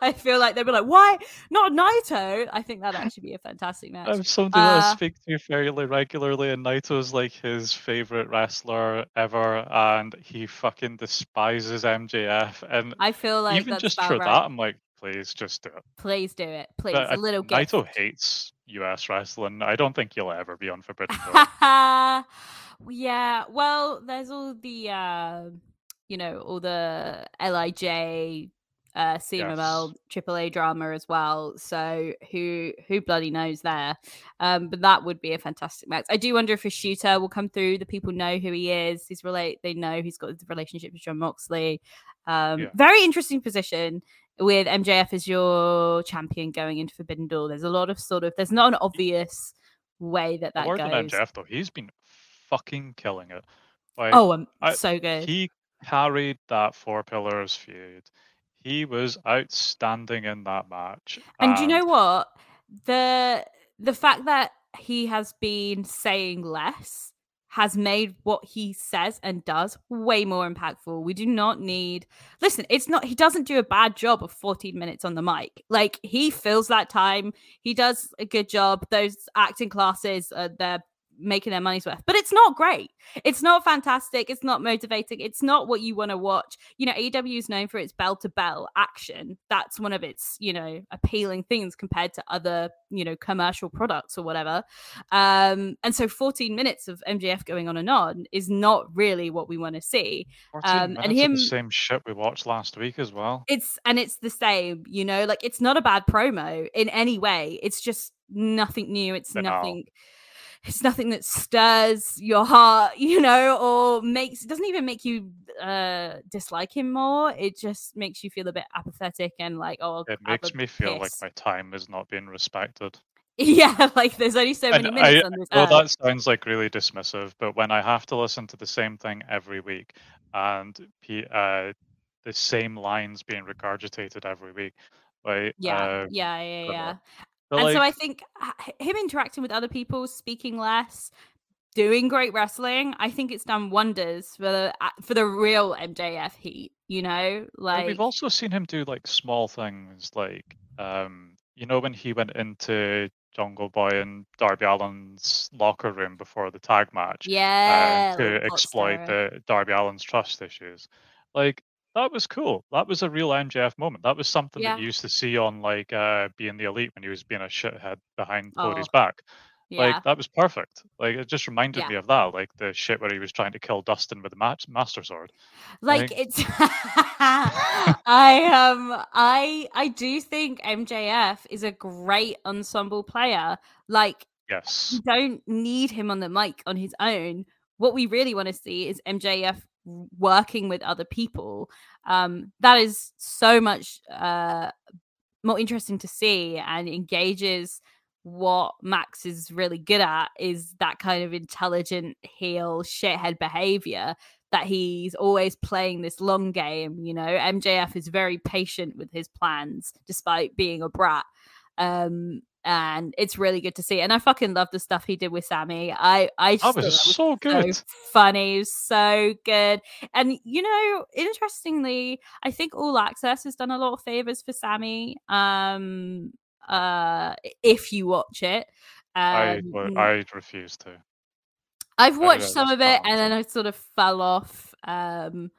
I feel like they'll be like, "Why not Naito?" I think that'd actually be a fantastic match. I'm somebody that Uh, I speak to fairly regularly, and Naito's like his favorite wrestler ever, and he fucking despises MJF. And I feel like even just for right. that, I'm like, please just do it. Please do it. Please, But, a uh, little gift. Naito hates US wrestling. I don't think you'll ever be on Forbidden Door. yeah. Well, there's all the, uh, you know, all the Lij, uh, CMLL, AAA drama as well. So who who bloody knows there? Um, but that would be a fantastic match. I do wonder if his shooter will come through. The people know who he is. He's relate. They know he's got the relationship with Jon Moxley. Um, Yeah. very interesting position with MJF as your champion going into Forbidden Door. There's a lot of sort of. There's not an obvious way that that More goes. than MJF though, he's been fucking killing it. Like Oh, um, I- so good. he carried that four pillars feud. He was outstanding in that match. And do you know what? The the fact that he has been saying less has made what he says and does way more impactful. We do not need listen, it's not he doesn't do a bad job of 14 minutes on the mic. Like he fills that time. He does a good job. Those acting classes uh, they're making their money's worth. But it's not great. It's not fantastic. It's not motivating. It's not what you want to watch. You know, AEW is known for its bell to bell action. That's one of its, you know, appealing things compared to other, you know, commercial products or whatever. Um, and so 14 minutes of MJF going on and on is not really what we want to see. um, and him- the same shit we watched last week as well. It's and it's the same, you know, like it's not a bad promo in any way. It's just nothing new. It's No. nothing it's nothing that stirs your heart, you know, or makes it doesn't even make you uh dislike him more. It just makes you feel a bit apathetic and like, oh It I'm makes me feel like my time is not being respected. Yeah, like there's only so many And minutes I- on this Well, that sounds like really dismissive, but when I have to listen to the same thing every week and uh, the same lines being regurgitated every week, like Yeah, uh, yeah, yeah, yeah. But, and like, so I think him interacting with other people, speaking less, doing great wrestling, I think it's done wonders for the uh, for the real MJF heat. You know, like we've also seen him do like small things, like um, you know when he went into Jungle Boy and Darby Allin's locker room before the tag match yeah, uh, to exploit the Darby Allin's trust issues. Like that was cool. That was a real MJF moment. That was something that you used to see on like uh, being the elite when he was being a shithead behind Cody's Oh, back. Yeah, Like that was perfect. Like it just reminded Yeah. me of that, like the shit where he was trying to kill Dustin with the match master sword. like like- it's. I um I I do think MJF is a great ensemble player. Like Yes. we don't need him on the mic on his own. What we really want to see is MJF working with other people. Um, that is so much uh, more interesting to see and engages what Max is really good at is that kind of intelligent heel shithead behavior that he's always playing this long game. You know, MJF is very patient with his plans despite being a brat. Um, and it's really good to see. And I fucking love the stuff he did with Sammy. I I just That was so good. so funny, so good. And you know, interestingly, I think All Access has done a lot of favors for Sammy. Um, uh, if you watch it, I um, w- I refuse to. I've watched some of it and then I sort of fell off. Um,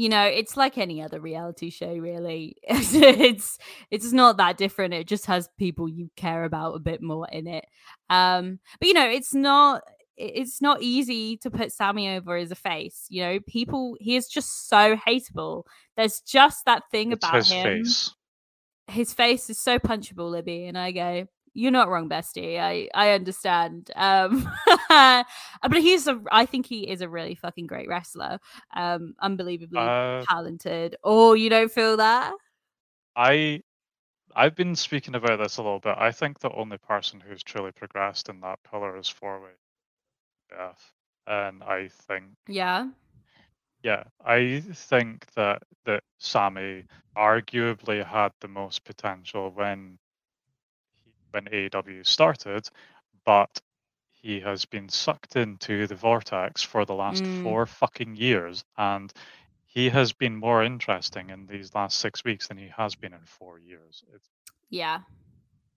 you know, it's like any other reality show, really. it's it's not that different. It just has people you care about a bit more in it. Um, but you know, it's not it's not easy to put Sammy over as a face. You know, people he is just so hateable. There's just that thing It's about his him face. his face is so punchable, Libby, and I go, "You're not wrong, bestie. I I understand." Um, but he's a, I think he is a really fucking great wrestler. Um, unbelievably Uh, talented. Oh, you don't feel that? I I've been speaking about this a little bit. I think the only person who's truly progressed in that pillar is four way. Yeah. And I think Yeah, yeah, I think that that Sammy arguably had the most potential when he, when AEW started, but he has been sucked into the vortex for the last Mm. four fucking years, and he has been more interesting in these last six weeks than he has been in four years. It's yeah,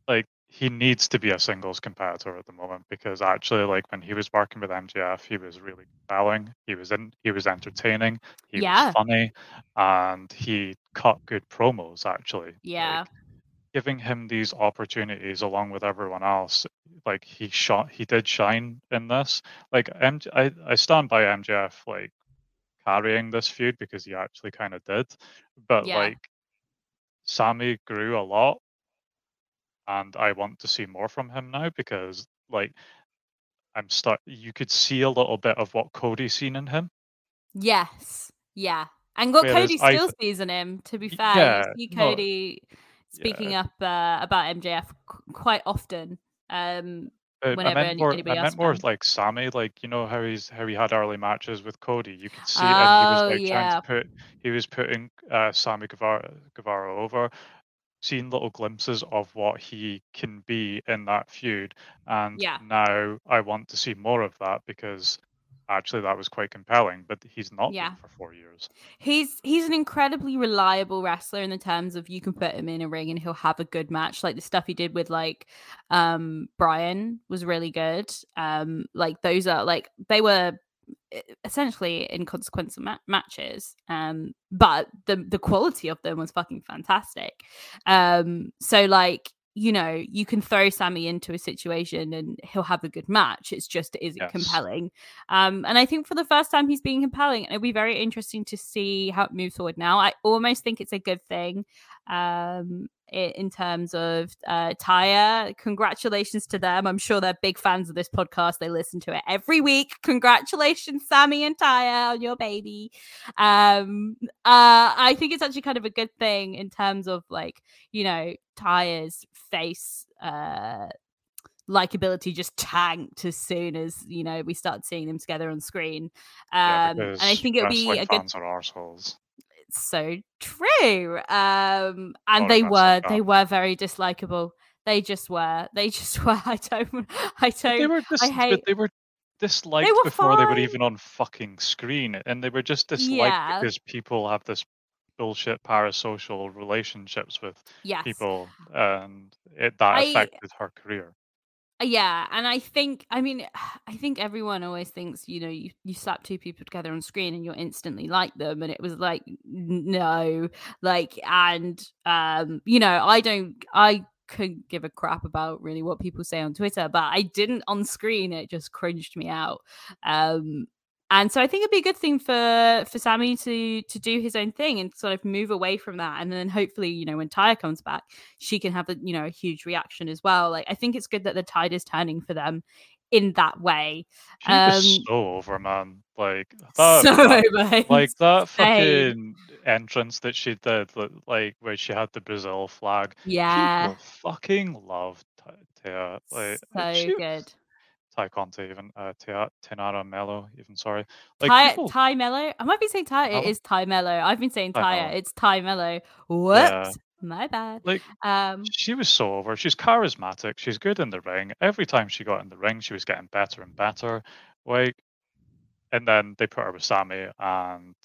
like he needs to be a singles competitor at the moment because actually like when he was working with MJF, he was really compelling he was in he was entertaining he Yeah. was funny and he cut good promos actually Yeah. like, giving him these opportunities along with everyone else like he shot he did shine in this like MJ, I, I stand by MJF like carrying this feud because he actually kind of did but Yeah. like Sammy grew a lot and I want to see more from him now because like I'm start you could see a little bit of what Cody's seen in him. Yes. Yeah. And what Whereas Cody still th- sees in him, to be fair, yeah, you see no, Speaking up uh, about MJF qu- quite often. Um, Uh, I whenever meant any- more anybody I meant more like Sammy, like you know how he's how he had early matches with Cody. You could see and he was Oh, like yeah. trying to put he was putting uh Sammy Guevara Guevara over, seeing little glimpses of what he can be in that feud. And Yeah. now I want to see more of that because actually that was quite compelling, but he's not Yeah. for four years. He's he's an incredibly reliable wrestler in the terms of you can put him in a ring and he'll have a good match. Like the stuff he did with like um Brian was really good. Um like those are like they were e- essentially inconsequential ma- matches um but the the quality of them was fucking fantastic um so like you know you can throw sammy into a situation and he'll have a good match it's just it Yes. compelling um and i think for the first time he's being compelling and it'll be very interesting to see how it moves forward now i almost think it's a good thing um in terms of uh Taya. Congratulations to them. I'm sure they're big fans of this podcast. They listen to it every week. Congratulations, Sammy and Taya, on your baby. Um uh I think it's actually kind of a good thing in terms of like, you know, Taya's face uh likability just tanked as soon as you know we started seeing them together on screen Yeah, um and i think it would be a good are arseholes. it's so true. Um, and they were they were very dislikable. They just were. They just were. I don't. I But they don't. were dis- hate- but they were disliked were before they were even on fucking screen, and they were just disliked Yeah. because people have this bullshit parasocial relationships with Yes. people, and it that I- affected her career. Yeah, and I think I mean I think everyone always thinks you know you, you slap two people together on screen and you're instantly like them and it was like no like and um you know I don't I couldn't give a crap about really what people say on Twitter but I didn't on screen it just cringed me out um and so I think it'd be a good thing for for Sammy to to do his own thing and sort of move away from that and then hopefully you know when Tyre comes back she can have a you know a huge reaction as well. Like I think it's good that the tide is turning for them in that way. She was Um, so over, man. Like that, so that- over. like that fucking entrance that she did, like where she had the Brazil flag. yeah, fucking loved Tia. Like so she, good. Ty Conti, even uh, Tia, Taynara Melo, even sorry. Like Ty, people, Ty Melo. I might be saying Ty. It is Ty Melo. I've been saying Ty. It's Ty Melo. Whoops. My bad. like Um, she was so over. She's charismatic. She's good in the ring. Every time she got in the ring, she was getting better and better. Like, and then they put her with Sammy, and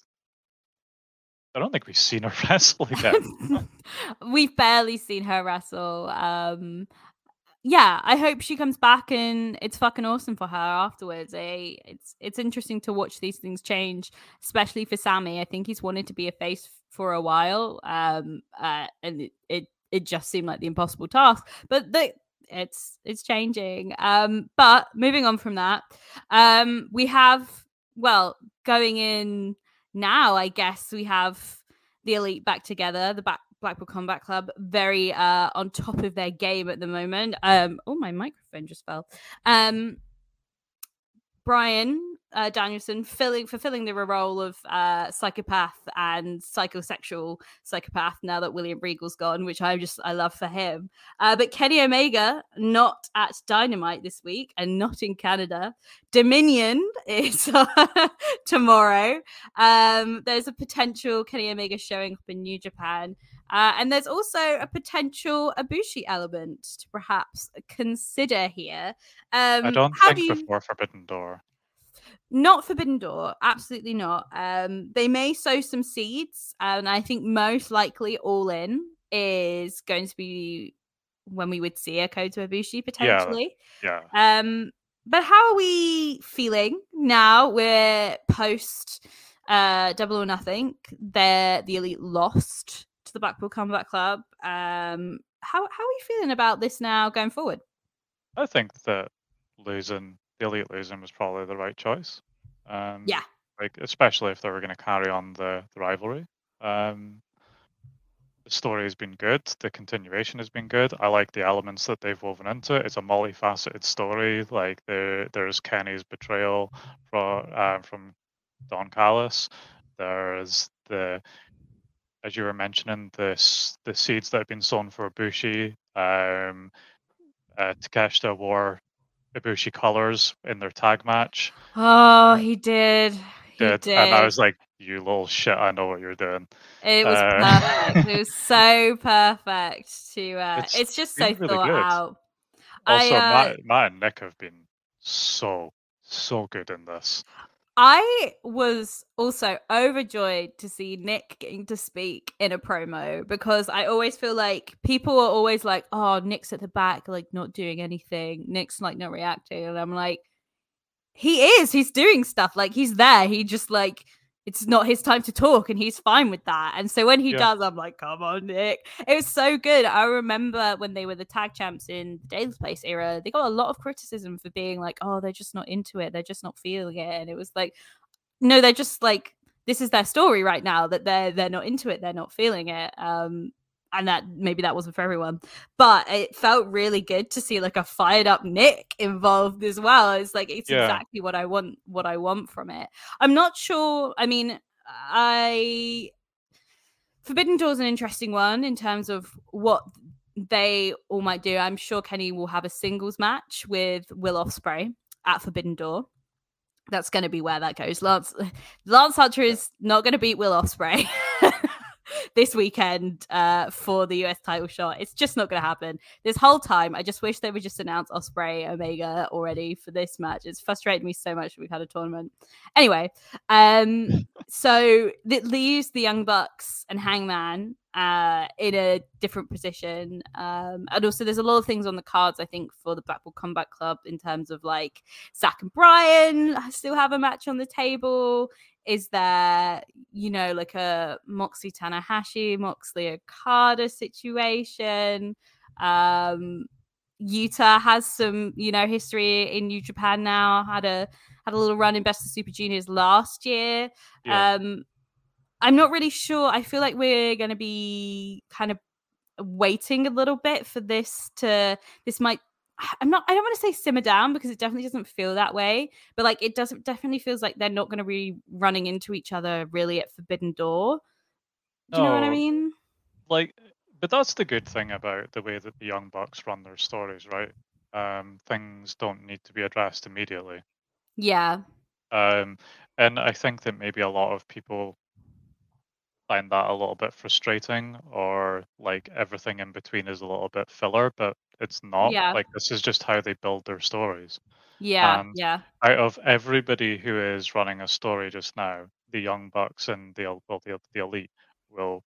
I don't think we've seen her wrestle again. We've barely seen her wrestle. Um, yeah, I hope she comes back and it's fucking awesome for her afterwards. Eh? It's it's interesting to watch these things change, especially for Sammy. I think he's wanted to be a face for a while, um, uh, and it, it it just seemed like the impossible task. But the it's it's changing. Um, but moving on from that, um, we have well going in now. I guess we have the elite back together. The back Blackpool Combat Club very uh on top of their game at the moment. Um, oh my microphone just fell. Um, Brian uh, Danielson filling fulfilling the role of uh, psychopath and psychosexual psychopath now that William Regal's gone, which I just I love for him. Uh, but Kenny Omega not at Dynamite this week and not in Canada. Dominion is tomorrow. Um, there's a potential Kenny Omega showing up in New Japan. Uh, and there's also a potential Ibushi element to perhaps consider here. Um, I don't think do you... before Forbidden Door. Not Forbidden Door, absolutely not. Um, they may sow some seeds, and I think most likely All In is going to be when we would see a Kota Ibushi potentially. Yeah. Um, but how are we feeling now? We're post uh, Double or Nothing. They're the Elite lost to the Blackpool Combat Club. Um, how how are you feeling about this now going forward? I think that losing the elite losing was probably the right choice. Um, Yeah. like especially if they were going to carry on the, the rivalry. Um, the story has been good. The continuation has been good. I like the elements that they've woven into it. It's a multifaceted story. Like there, there's Kenny's betrayal from uh, from Don Callis. There's the, as you were mentioning, the s- the seeds that have been sown for Ibushi. Um, uh, Takeshita wore Ibushi colors in their tag match. Oh, he did. He Did, did. and I was like, "You little shit! I know what you're doing." It was Uh, perfect. it was so perfect to. Uh, it's, It's just so really thought good. out. Also, I, uh, Matt, Matt and Nick have been so so good in this. I was also overjoyed to see Nick getting to speak in a promo because I always feel like people are always like, "Oh, Nick's at the back, like not doing anything. Nick's like not reacting," and I'm like, "He is. He's doing stuff. Like he's there. He just like." It's not his time to talk, and he's fine with that. And so when he Yeah. does, I'm like, "Come on, Nick!" It was so good. I remember when they were the tag champs in the Daily's Place era, they got a lot of criticism for being like, "Oh, they're just not into it. They're just not feeling it." And it was like, no they're just like this is their story right now that they're they're not into it they're not feeling it um and that maybe that wasn't for everyone but it felt really good to see like a fired up nick involved as well. It's like it's Yeah. exactly what i want what i want from it. I'm not sure i mean i forbidden door's an interesting one in terms of what they all might do. I'm sure kenny will have a singles match with will ospreay at forbidden door. That's going to be where that goes. Lance Lance Hunter is not going to beat Will Ospreay this weekend uh, for the US title shot. It's just not going to happen. This whole time, I just wish they would just announce Ospreay Omega already for this match. It's frustrated me so much that we've had a tournament. Anyway, um, so it leaves the Young Bucks and Hangman uh, in a different position. Um, and also, there's a lot of things on the cards, I think, for the Blackpool Combat Club in terms of like Zach and Brian I still have a match on the table. Is there, you know, like a Moxley Tanahashi, Moxley Okada situation? Um, Yuta has some, you know, history in New Japan now. Had a had a little run in Best of Super Juniors last year. Yeah. Um, I'm not really sure. I feel like we're going to be kind of waiting a little bit for this to. This might. I'm not. I don't want to say simmer down because it definitely doesn't feel that way. But like, it doesn't. Definitely feels like they're not going to be running into each other really at Forbidden Door. Do you know what I mean? like but that's the good thing about the way that the young bucks run their stories right um things don't need to be addressed immediately Yeah. um and i think that maybe a lot of people find that a little bit frustrating or like everything in between is a little bit filler but it's not Yeah. like this is just how they build their stories Yeah. And- yeah. out of everybody who is running a story just now the young bucks and the El- well the, the elite will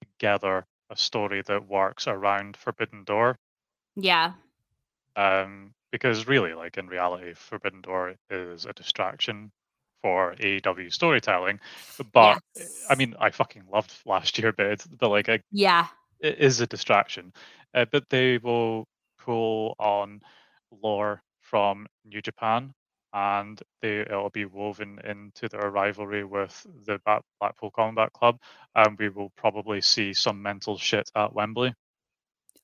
together a story that works around forbidden door Yeah. um because really like in reality forbidden door is a distraction for AEW storytelling but Yes. I mean I fucking loved last year but it's but like I, Yeah. it is a distraction uh, but they will pull on lore from New Japan and they it'll be woven into their rivalry with the Blackpool Combat Club and we will probably see some mental shit at Wembley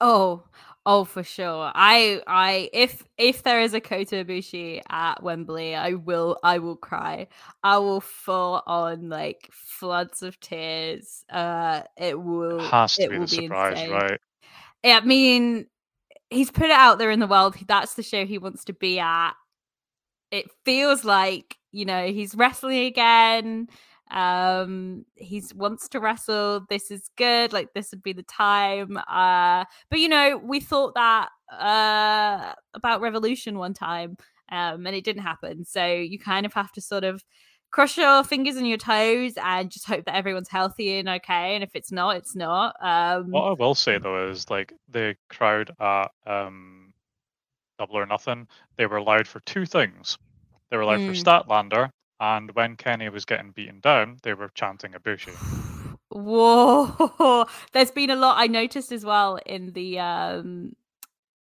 Oh, oh, for sure. I, I, if if there is a Kota Ibushi at Wembley, I will, I will cry. I will fall on like floods of tears. Uh, it will. has to it be will the surprise insane. right I mean, he's put it out there in the world. That's the show he wants to be at. It feels like you know he's wrestling again. Um, he's wants to wrestle. This is good. Like this would be the time. Uh, but you know, we thought that uh about Revolution one time, um, and it didn't happen. So you kind of have to sort of cross your fingers and your toes and just hope that everyone's healthy and okay. And if it's not, it's not. Um, What I will say though is like the crowd at um, Double or Nothing, they were loud for two things. They were loud for Mm. Statlander, and when Kenny was getting beaten down, they were chanting Ibushi. Whoa, there's been a lot I noticed as well in the um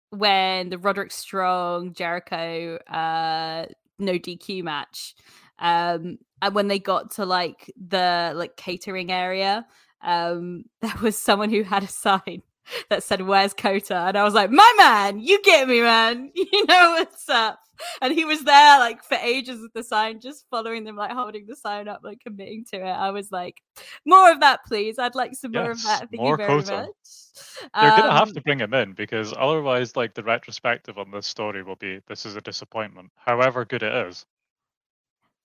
when the Roderick Strong Jericho uh no DQ match. Um and when they got to like the like catering area, um there was someone who had a sign that said where's Kota and I was like, "My man, you get me, man. You know what's up." And he was there like for ages with the sign just following them like holding the sign up like committing to it. I was like, more of that, please. I'd like some more of that. Thank you very Kota. much. They're gonna have Um, to bring him in because otherwise, like the retrospective on this story will be this is a disappointment. However good it is,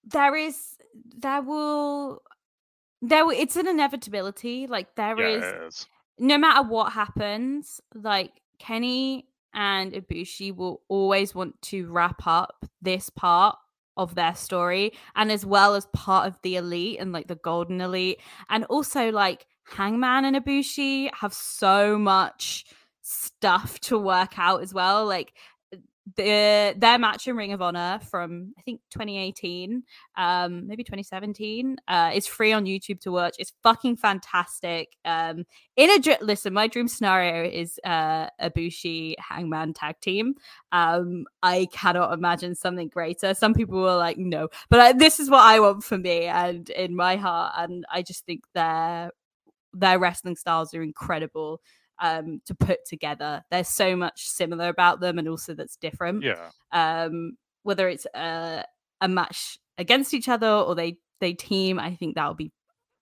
there is, there will, there. It's an inevitability. Like there yeah, is. No matter what happens, like Kenny and Ibushi will always want to wrap up this part of their story and as well as part of the elite and like the golden elite and also like Hangman and Ibushi have so much stuff to work out as well like the their match in Ring of Honor from I think 2018 um maybe 2017 uh is free on YouTube to watch. It's fucking fantastic. Um in a dr- listen my dream scenario is uh Ibushi hangman tag team. Um i cannot imagine something greater. Some people were like no but I, this is what i want for me and in my heart and i just think their their wrestling styles are incredible um to put together. There's so much similar about them and also that's different. Yeah, um whether it's a a match against each other or they they team i think that would be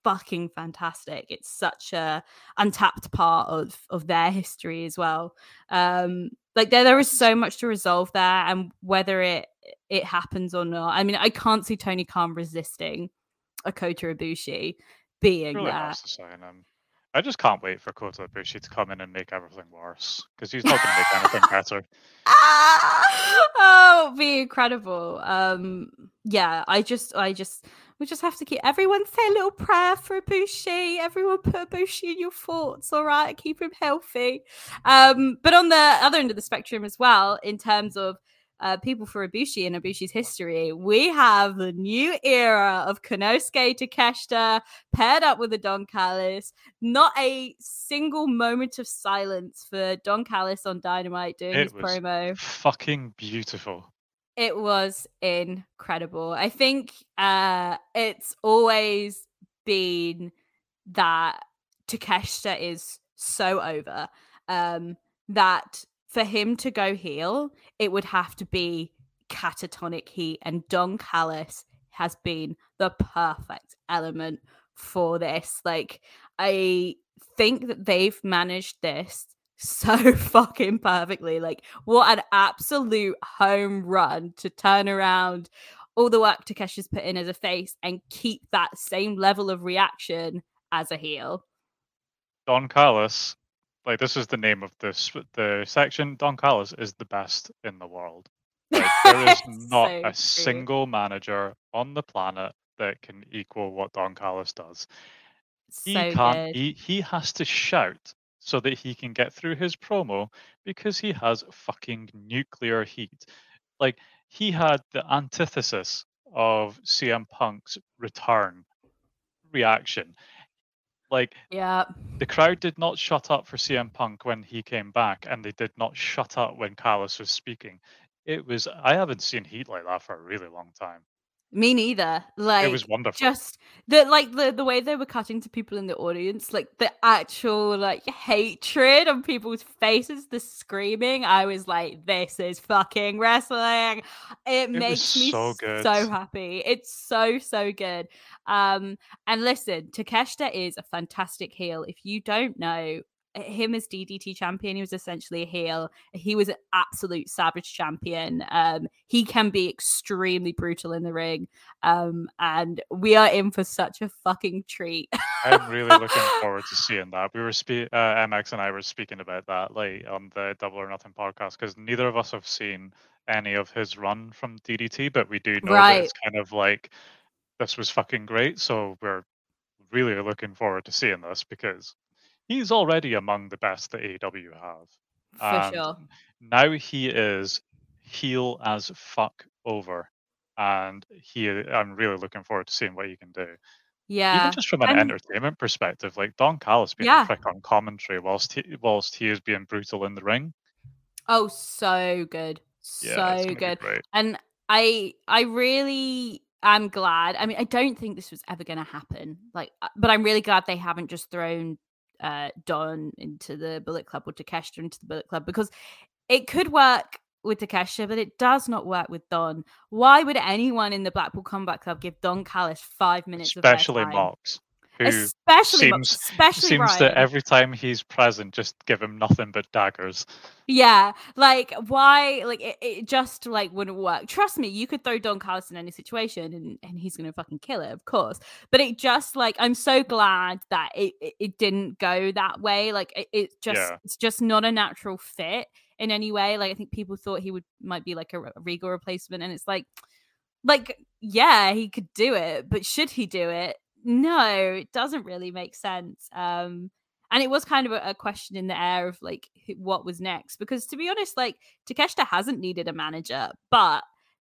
fucking fantastic. It's such a untapped part of of their history as well. Um like there there is so much to resolve there and whether it it happens or not. I mean i can't see tony khan resisting a kota ibushi being really there nice to sign him. I just can't wait for Kota Ibushi to come in and make everything worse because he's not going to make anything better. Ah! oh, it'd be incredible. Um, yeah, I just, I just, we just have to keep everyone say a little prayer for Ibushi. Everyone put Ibushi in your thoughts, all right? Keep him healthy. Um, but on the other end of the spectrum as well, in terms of uh, people for Ibushi and Ibushi's history, we have the new era of Konosuke Takeshita paired up with a Don Callis. Not a single moment of silence for Don Callis on Dynamite doing It his was promo. fucking beautiful. It was incredible. I think uh, it's always been that Takeshita is so over um, that for him to go heel, it would have to be catatonic heat, and Don Callis has been the perfect element for this. Like, I think that they've managed this so fucking perfectly. Like, what an absolute home run to turn around all the work Takeshi's put in as a face and keep that same level of reaction as a heel. Don Callis, like this is the name of this the section. Don Callis is the best in the world. Like, there is not So a true. single manager on the planet that can equal what Don Callis does. He so can't. good. He he has to shout so that he can get through his promo because he has fucking nuclear heat. Like he had the antithesis of CM Punk's return reaction. Like Yeah. the crowd did not shut up for CM Punk when he came back, and they did not shut up when Callis was speaking. It was I haven't seen heat like that for a really long time. Me neither. Like it was wonderful. just the like the the way they were cutting to people in the audience, like the actual like hatred on people's faces, the screaming. I was like, "This is fucking wrestling." It, was makes me so so happy. It's so so good. Um, and listen, Takeshita is a fantastic heel. If you don't know him as DDT champion, he was essentially a heel. He was an absolute savage champion. Um, he can be extremely brutal in the ring. Um, and we are in for such a fucking treat. I'm really looking forward to seeing that. We were spe- uh, MX and I were speaking about that like on the Double or Nothing podcast because neither of us have seen any of his run from DDT, but we do know that it's kind of like this was fucking great. So we're really looking forward to seeing this because he's already among the best that AEW have. For And sure. Now he is heel as fuck over, and he. I'm really looking forward to seeing what he can do. Yeah. Even just from an and- entertainment perspective, like Don Callis being Yeah. a prick on commentary whilst he, whilst he is being brutal in the ring. Oh, so good. Yeah, so good. And I I really am glad. I mean, I don't think this was ever going to happen. Like, uh, but I'm really glad they haven't just thrown uh Don into the Bullet Club or Takeshita into the Bullet Club because it could work with Takeshita, but it does not work with Don. Why would anyone in the Blackpool Combat Club give Don Callis five minutes Especially of their time? Mox, who Especially, seems- especially seems Ryan. that every time he's present, just give him nothing but daggers. Yeah, like why? Like it, it just like wouldn't work. Trust me, you could throw Don Callis in any situation, and and he's gonna fucking kill it, of course. But it just like I'm so glad that it it, it didn't go that way. Like it, it just Yeah. it's just not a natural fit in any way. Like I think people thought he would might be like a, re- Regal replacement, and it's like like yeah, he could do it, but should he do it? No, it doesn't really make sense. Um and it was kind of a, a question in the air of like what was next because to be honest like takeshita hasn't needed a manager but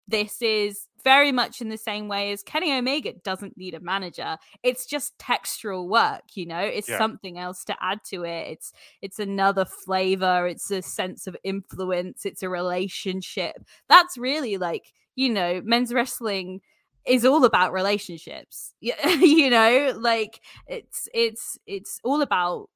this is very much in the same way as kenny omega doesn't need a manager it's just textural work you know it's Yeah. something else to add to it it's it's another flavor it's a sense of influence it's a relationship that's really like you know men's wrestling is all about relationships. You know like it's it's it's all about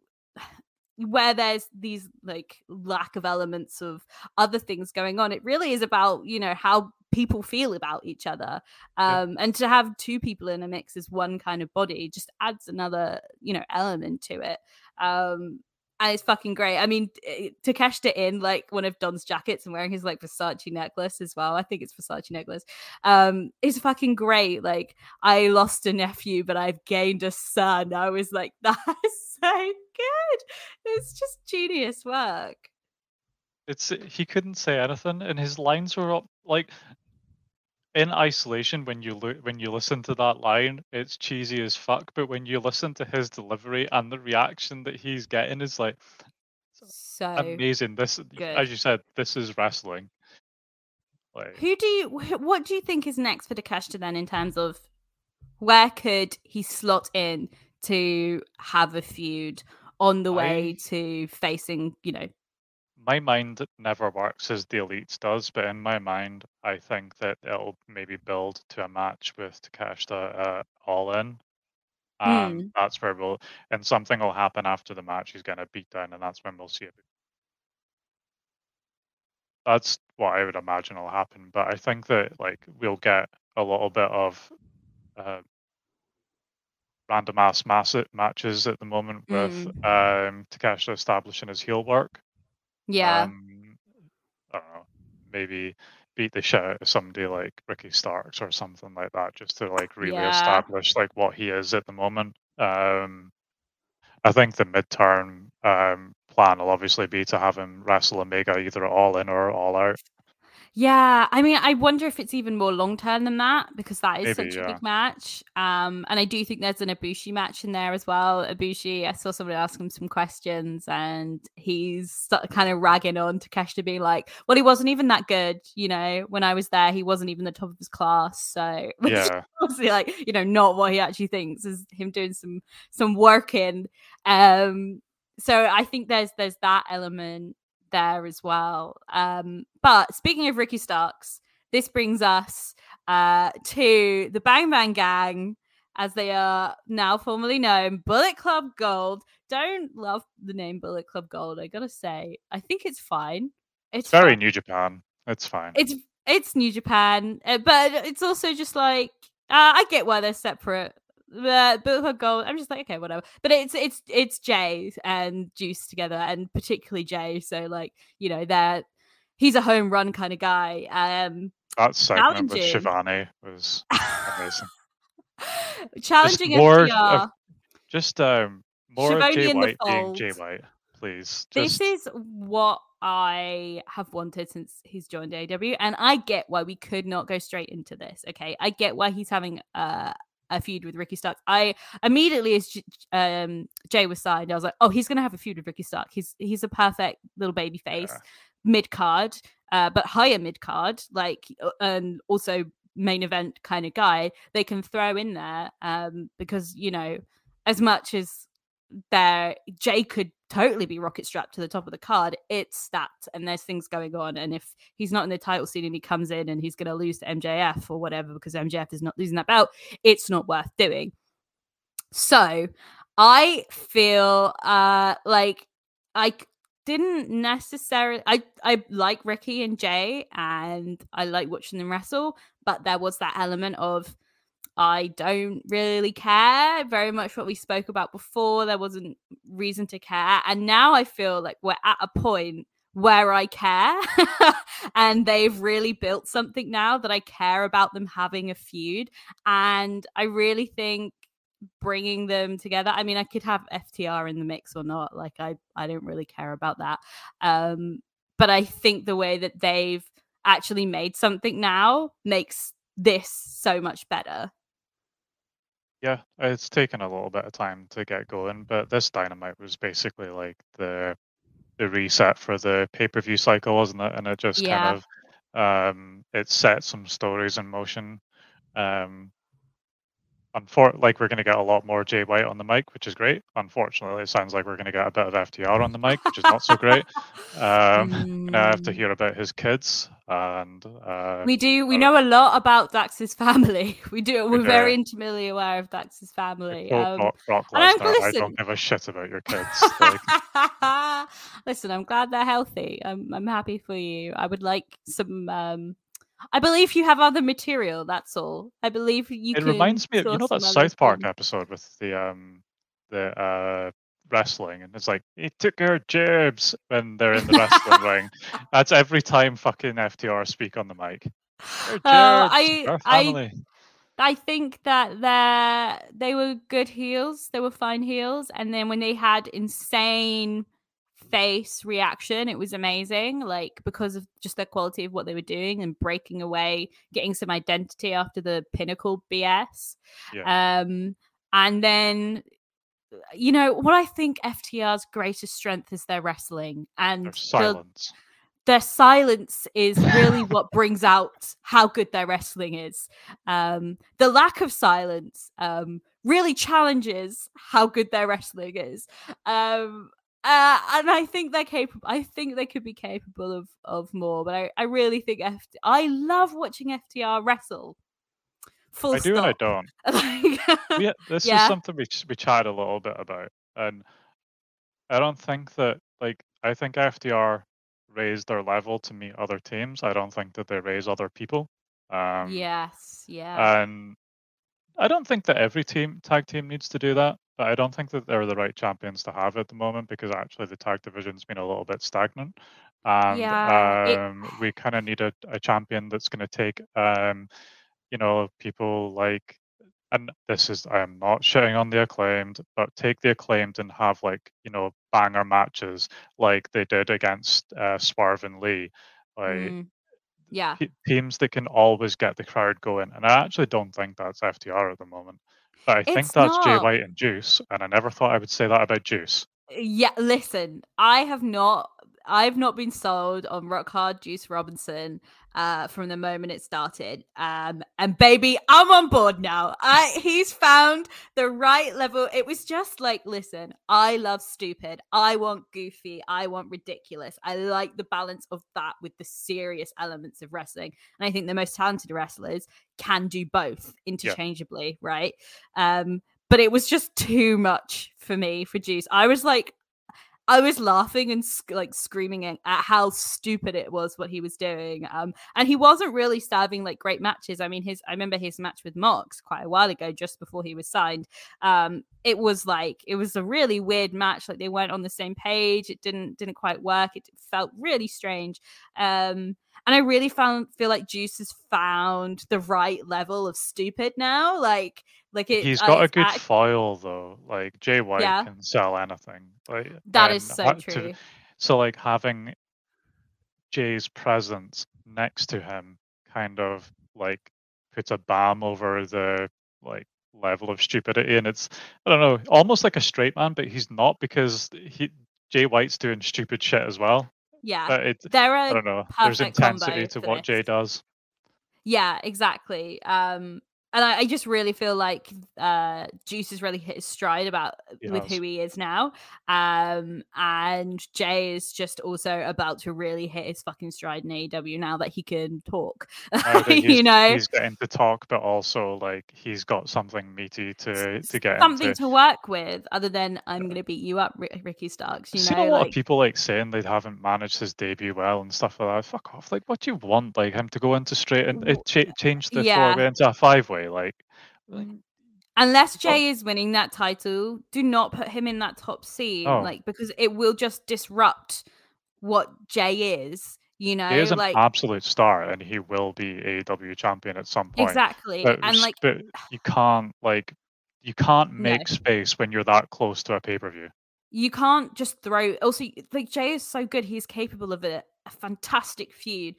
where there's these like lack of elements of other things going on. It really is about you know how people feel about each other. Yeah. um and to have two people in a mix as one kind of body just adds another you know element to it. Um and it's fucking great. I mean, t- Takeshita in like one of Don's jackets and wearing his like Versace necklace as well. I think it's Versace necklace. Um, is fucking great. Like, I lost a nephew, but I've gained a son. I was like, that is so good. It's just genius work. It's he couldn't say anything, and his lines were up like in isolation. When you look, when you listen to that line, it's cheesy as fuck. But when you listen to his delivery and the reaction that he's getting, is like So, amazing. This, good. as you said, this is wrestling. Like, who do you, what do you think is next for Takeshita then in terms of where could he slot in to have a feud on the way I- to facing, you know, my mind never works as the elites does, but in my mind, I think that it'll maybe build to a match with Takeshita uh, all in. And Hmm. that's where we'll, and something will happen after the match. He's going to beat down, and that's when we'll see it. That's what I would imagine will happen. But I think that like we'll get a little bit of uh, random ass mass matches at the moment with um, Takeshita establishing his heel work. Yeah. Um, I don't know, maybe beat the shit out of somebody like Ricky Starks or something like that, just to like really Yeah. establish like what he is at the moment. Um, I think the midterm um, plan will obviously be to have him wrestle Omega either all in or all out. Yeah, I mean, I wonder if it's even more long term than that because that is Maybe, such a big match. Um, and I do think there's an Ibushi match in there as well. Ibushi, I saw someone ask him some questions, and he's kind of ragging on Takeshita, being like, "Well, he wasn't even that good, you know. When I was there, he wasn't even the top of his class." So, which Yeah, obviously, like, you know, not what he actually thinks is him doing some some work in. Um, so I think there's there's that element there as well. Um, but speaking of Ricky Starks, this brings us uh, to the Bang Bang Gang, as they are now formally known, Bullet Club Gold. Don't love the name Bullet Club Gold. I gotta say, I think it's fine. It's very fine. New Japan. It's fine. It's it's New Japan, uh, but it's also just like uh, I get why they're separate. Uh, Bullet Club Gold. I'm just like okay, whatever. But it's it's it's Jay and Juice together, and particularly Jay. So like you know they're he's a home run kind of guy. Um, that segment with. Shivani was amazing. challenging more FTR. of- Just um, more of Jay White being Jay. White, please. This is what I have wanted since he's joined AW, and I get why we could not go straight into this. Okay, I get why he's having a a feud with Ricky Starks. I immediately, as J- um, Jay was signed, I was like, oh, he's gonna have a feud with Ricky Stark. He's he's a perfect little baby face, Yeah. mid card, uh, but higher mid card, like uh, and also main event kind of guy. They can throw in there um, because you know as much as there Jay could totally be rocket strapped to the top of the card. It's that, and there's things going on. And if he's not in the title scene and he comes in and he's going to lose to MJF or whatever because MJF is not losing that belt, it's not worth doing. So I feel uh like I didn't necessarily I I like Ricky and Jay and I like watching them wrestle, but there was that element of I don't really care very much what we spoke about before. There wasn't reason to care. And now I feel like we're at a point where I care. and they've really built something now that I care about them having a feud. And I really think bringing them together i mean i could have ftr in the mix or not like i i don't really care about that um but i think the way that they've actually made something now makes this so much better Yeah, it's taken a little bit of time to get going, but this dynamite was basically like the the reset for the pay per view cycle, wasn't it? And it just Yeah. kind of um it set some stories in motion. Um unfor- like we're gonna get a lot more Jay White on the mic, which is great. Unfortunately, it sounds like we're gonna get a bit of FTR on the mic, which is not so great. Um gonna have to Mm. hear about his kids and uh we do we uh, know a lot about dax's family we do We we're very intimately aware of dax's family um, Brock, Brock I- Lesnar, I don't give a shit about your kids. Like, Listen, I'm glad they're healthy. I'm I'm happy for you. I would like some. um I believe you have other material. That's all. I believe you. it can reminds me of you know that South Park things. episode with the um the uh wrestling and it's like he took her jibs when they're in the wrestling ring. That's every time fucking FTR speak on the mic. Uh, I- I- I think that they they were good heels. They were fine heels, and then when they had insane face reaction, it was amazing. Like because of just the quality of what they were doing and breaking away, getting some identity after the pinnacle BS. Um, and then you know what I think FTR's greatest strength is their wrestling and Their the- silence. their silence is really what brings out how good their wrestling is. Um, the lack of silence um, really challenges how good their wrestling is. Um, uh, and I think they're capable. I think they could be capable of of more. But I, I really think FT- I love watching FTR wrestle. Full I do and I don't. Like- we, this Yeah. is something we we chatted a little bit about, and I don't think that like I think FTR raised their level to meet other teams. I don't think that they raise other people. Um, yes, yeah. and I don't think that every team tag team needs to do that, but I don't think that they're the right champions to have at the moment because actually the tag division's been a little bit stagnant. And Yeah, it- um, we kind of need a, a champion that's going to take, um, you know, people like, and this is, I'm not shitting on the acclaimed, but take the acclaimed and have like, you know, banger matches like they did against uh, Swerve and Lee. Like, Mm. yeah. teams that can always get the crowd going. And I actually don't think that's FTR at the moment. But I think It's that's Jay not. White and Juice, and I never thought I would say that about Juice. yeah listen i have not i've not been sold on rock hard juice robinson uh from the moment it started. Um and baby i'm on board now. I he's found the right level. It was just like listen i love stupid. I want goofy. I want ridiculous. I like the balance of that with the serious elements of wrestling. And i think the most talented wrestlers can do both interchangeably right? Um but it was just too much for me for Juice. I was like, I was laughing and like screaming at at how stupid it was what he was doing. Um, and he wasn't really serving like great matches. I mean, his I remember his match with Mox quite a while ago, just before he was signed. Um, it was like it was a really weird match. Like they weren't on the same page. It didn't didn't quite work. It felt really strange. Um, and I really found feel like Juice has found the right level of stupid now. Like like it. He's uh, got a good act- foil though. Like Jay White Yeah. can sell anything. Like That is so ha- to- true. so like having Jay's presence next to him kind of like puts a balm over the like level of stupidity, and it's I don't know, almost like a straight man, but he's not because he Jay White's doing stupid shit as well. Yeah, But it, there I don't know. There's intensity to what Jay does. Yeah, exactly. Um, and I, I just really feel like uh, Juice has really hit his stride about He with has. who he is now. Um, and Jay is just also about to really hit his fucking stride in AEW now that he can talk. He's, you know, he's getting to talk, but also like he's got something meaty to to get something into. to work with other than I'm going to beat you up, Ri- Ricky Starks. You I've seen know, a lot like of people like saying they haven't managed his debut well and stuff like that. Fuck off! Like, what do you want? Like him to go into straight and it cha- change the yeah. four way into a five way? Like, like, mm. unless Jay is winning that title, do not put him in that top scene, Oh. like because it will just disrupt what Jay is. You know, he is an like absolute star, and he will be AEW champion at some point. exactly, But, and like but you can't like you can't No. make space when you're that close to a pay per view. you can't just throw. Also, like Jay is so good; he's capable of a, a fantastic feud.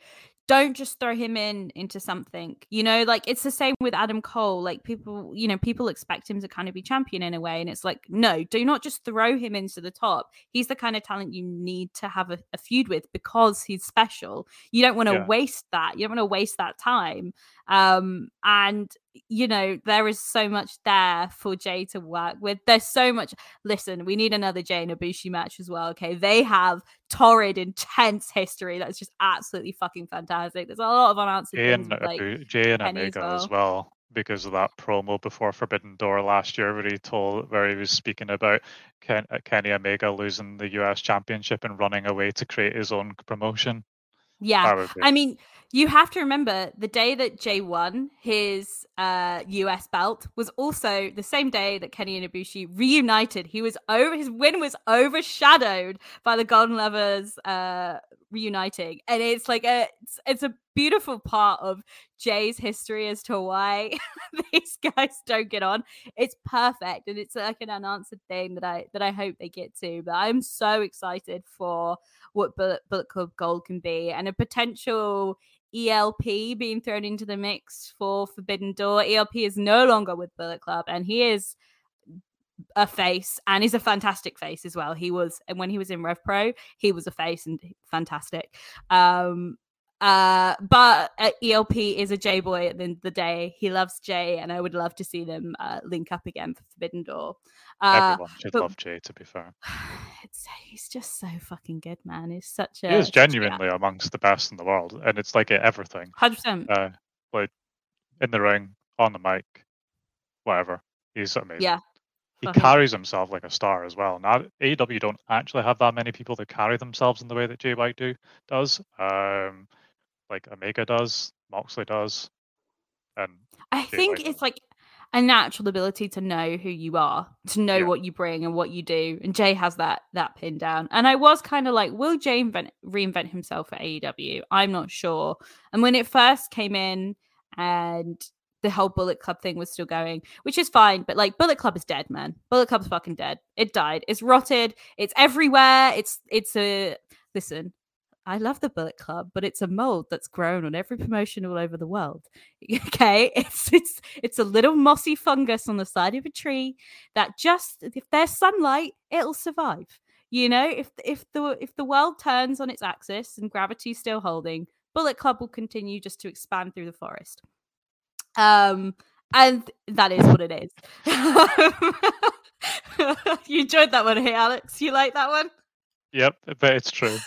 Don't just throw him in into something. You know, like it's the same with Adam Cole. Like people, you know, people expect him to kind of be champion in a way, and it's like, no, do not just throw him into the top. He's the kind of talent you need to have a, a feud with because he's special. You don't want to Yeah. waste that. You don't want to waste that time. Um, and you know, there is so much there for Jay to work with. There's so much. Listen, we need another Jay and Ibushi match as well. Okay, they have torrid, intense history that's just absolutely fucking fantastic. There's a lot of unanswered Jay things. and, with, like, Jay and Kenny as Omega as well because of that promo before Forbidden Door last year where he told where he was speaking about Ken, uh, Kenny Omega losing the US championship and running away to create his own promotion. yeah, I mean, you have to remember the day that Jay won his uh, US belt was also the same day that Kenny and Ibushi reunited. He was over his win was overshadowed by the Golden Lovers uh, reuniting, and it's like a it's, it's a beautiful part of Jay's history as to why these guys don't get on. It's perfect, and it's like an unanswered thing that I that I hope they get to. But I'm so excited for what Bullet, Bullet Club Gold can be, and a potential ELP being thrown into the mix for Forbidden Door. ELP is no longer with Bullet Club, and he is a face and is a fantastic face as well. He was, and when he was in Rev Pro, he was a face and fantastic. Um, uh, but uh, ELP is a J boy at the end of the day. He loves Jay, and I would love to see them uh, link up again for Forbidden Door. Uh, Everyone should but- love Jay, to be fair. it's, he's just so fucking good, man. He's such a He is genuinely amongst the best in the world, and it's like everything. hundred percent. Uh, like in the ring, on the mic, whatever. He's amazing. Yeah, He carries himself like a star as well. Now, AEW don't actually have that many people that carry themselves in the way that Jay White do does. Um, like Omega does, Moxley does, and I think it's like a natural ability to know who you are, to know Yeah. what you bring and what you do. And Jay has that that pinned down. And I was kind of like, will Jay invent, reinvent himself at AEW? I'm not sure. And when it first came in, and the whole Bullet Club thing was still going, which is fine. But like, Bullet Club is dead, man. Bullet Club's fucking dead. It died. It's rotted. It's everywhere. It's it's a listen. I love the Bullet Club, but it's a mold that's grown on every promotion all over the world. Okay, it's it's it's a little mossy fungus on the side of a tree that just if there's sunlight, it'll survive. You know, if if the if the world turns on its axis and gravity's still holding, Bullet Club will continue just to expand through the forest. Um, and that is what it is. you enjoyed that one, hey Alex? You like that one? yep, but it's true.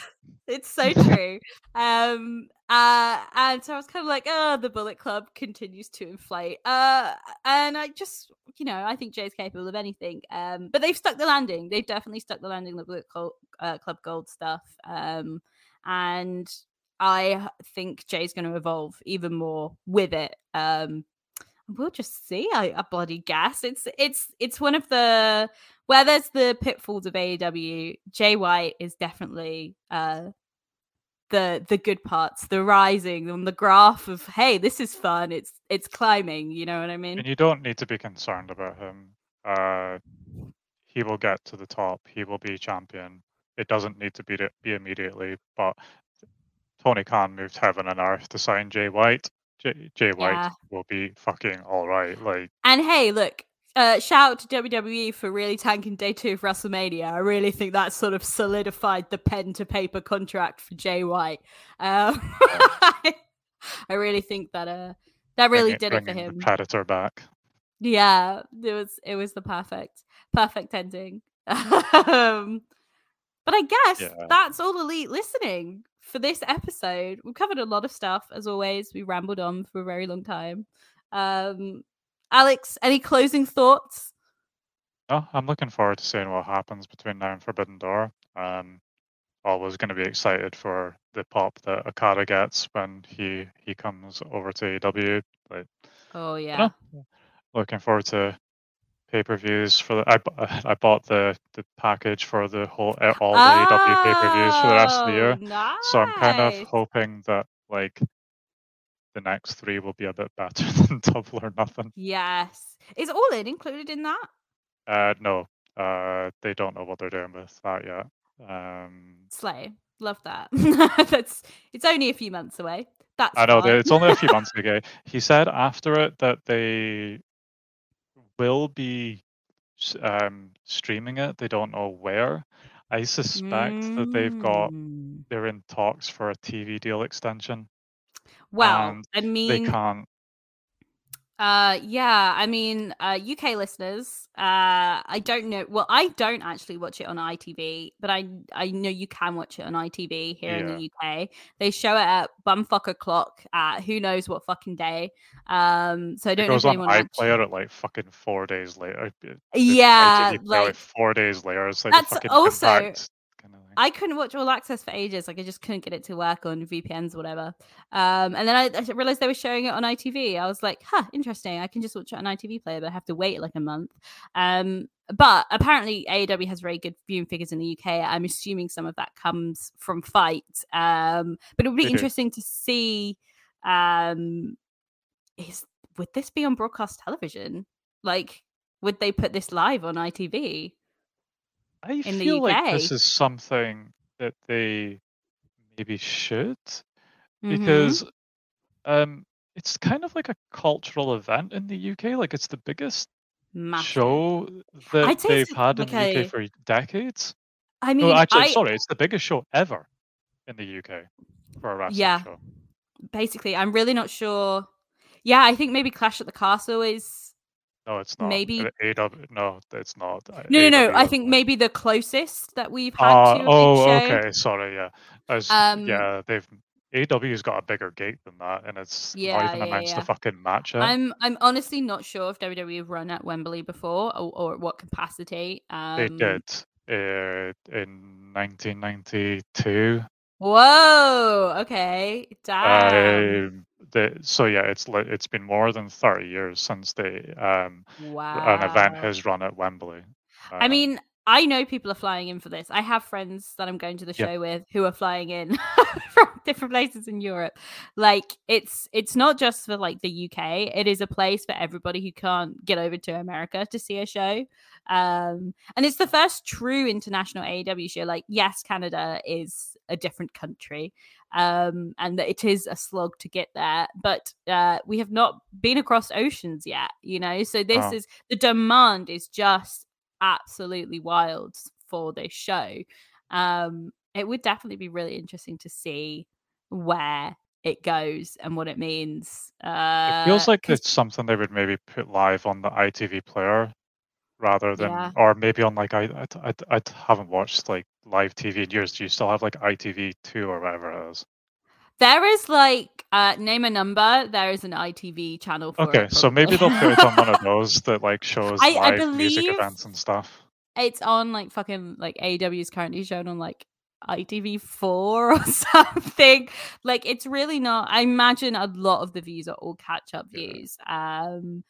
It's so true. um uh and so I was kind of like, oh, the Bullet Club continues to inflate. Uh and I just you know, I think Jay's capable of anything. Um but they've stuck the landing. They've definitely stuck the landing the Bullet Club, uh, Club Gold stuff. Um and I think Jay's going to evolve even more with it. Um we'll just see. I, I bloody gas. It's it's it's one of the where there's the pitfalls of AEW. Jay White is definitely uh the the good parts, the rising on the graph of hey, this is fun. It's it's climbing. You know what I mean? And you don't need to be concerned about him. Uh, he will get to the top. He will be champion. It doesn't need to be to, be immediately, but Tony Khan moved heaven and earth to sign Jay White. Jay, Jay White Yeah. will be fucking all right. Like, And hey, look, uh, shout out to WWE for really tanking day two of WrestleMania. I really think that sort of solidified the pen to paper contract for Jay White. Um, I really think that uh, that really bringing- did it for him. Predator back. Yeah, it was it was the perfect perfect ending. um, but I guess Yeah. that's all elite listening for this episode. We've covered a lot of stuff as always. We rambled on for a very long time. Um, Alex, any closing thoughts? Oh, I'm looking forward to seeing what happens between now and Forbidden Door. Um, always going to be excited for the pop that Okada gets when he he comes over to AEW. Like, Oh yeah, know. looking forward to pay per views for the. I, I bought the the package for the whole all the AEW pay per views for the rest of the year. Oh, So I'm kind of hoping that like the next three will be a bit better than Double or Nothing. Yes, is All In included in that? Uh, no, uh, they don't know what they're doing with that yet. Um, Slay, love that. That's it's only a few months away. That's I know that it's only a few months ago. He said after it that they will be um, streaming it. They don't know where. I suspect that they've got Mm. they're in talks for a TV deal extension. Well, and I They mean, can't. uh, yeah, I mean, uh, UK listeners, uh, I don't know. Well, I don't actually watch it on ITV, but I I know you can watch it on ITV here in the UK. They show it at bumfuck o'clock at who knows what fucking day. Um, so I don't know goes if on anyone actually. at like fucking four days later. It- it- Yeah, like like four days later. It's like That's also- impact kind of thing. I couldn't watch All Access for ages. Like I just couldn't get it to work on VPNs or whatever. Um, and then I, I realized they were showing it on ITV. I was like, huh, interesting. I can just watch it on ITV player, but I have to wait like a month. Um, but apparently AEW has very good viewing figures in the UK. I'm assuming some of that comes from FITE. Um, but it would be interesting to see. Um, is would this be on broadcast television? Like, would they put this live on ITV? I in the feel like this is something that they maybe should Mhm. because um it's kind of like a cultural event in the UK. Like it's the biggest Massive. show that they've had in like the UK for decades. I mean, no, actually, I, sorry, it's the biggest show ever in the UK for a wrestling Yeah. show. basically, I'm really not sure. Yeah, I think maybe Clash at the Castle is. No, it's not. Maybe- Uh, AW, no, it's not. Uh, No, no, no. I think maybe the closest that we've had Ah, to oh, show. okay. Sorry, yeah. Was, Um, yeah, they've AW's got a bigger gate than that, and it's Yeah, not even yeah, announced yeah. a fucking match yet. I'm I'm honestly not sure if WWE have run at Wembley before or, or at what capacity. Um, They did uh, in 1992. Whoa. Okay. Damn. Um, the, so yeah, it's it's been more than 30 years since they um, wow. an event has run at Wembley. I Um, mean, I know people are flying in for this. I have friends that I'm going to the Yeah. show with who are flying in from different places in Europe. Like it's it's not just for like the UK. It is a place for everybody who can't get over to America to see a show. Um and it's the first true international AEW show. Like yes, Canada is a different country. Um and that it is a slog to get there, but uh we have not been across oceans yet, you know. So this Oh. is the demand is just absolutely wild for this show. Um, it would definitely be really interesting to see where it goes and what it means. Uh, it feels like it's something they would maybe put live on the ITV player rather than, Yeah. or maybe on like I, I, I, I haven't watched like live TV in years. Do you still have like ITV two or whatever it is? there is like uh, name a number. There is an ITV channel. For Okay, so maybe they'll put it on one of those that like shows I- I live music events and stuff. it's on like fucking like AEW is currently shown on like ITV four or something. Like it's really not. I imagine a lot of the views are all catch up Yeah. views. Um,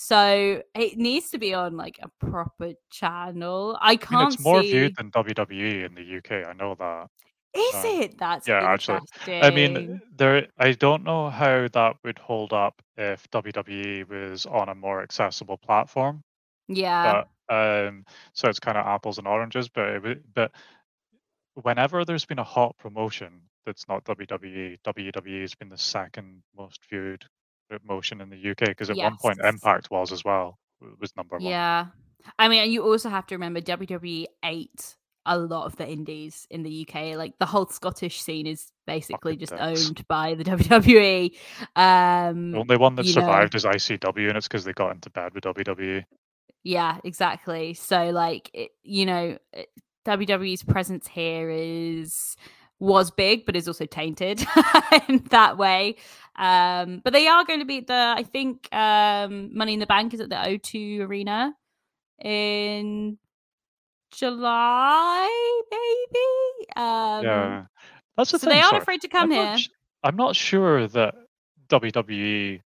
so it needs to be on like a proper channel. I I can't mean, it's more see. viewed than WWE in the UK. I know that. Is um, it? That's yeah, actually. I mean, there. I don't know how that would hold up if WWE was on a more accessible platform. yeah, but um so it's kind of apples and oranges but it, but whenever there's been a hot promotion that's not WWE WWE has been the second most viewed motion in the UK because at one point Impact was as well. It was number one. Yeah. I mean, you also have to remember WWE ate a lot of the indies in the UK. Like the whole Scottish scene is basically Fucking just dicks. owned by the WWE. Um, The only one that you know- survived is ICW, and it's because they got into bed with. WWE. Yeah, exactly. So like it, you know, it- WWE's presence here is was big but is also tainted in that way. Um but they are going to be the I think um Money in the Bank is at the O2 Arena in July maybe. Um yeah, that's the so thing. they aren't sorry. afraid to come I'm here. Not, sh- I'm not sure that WWE,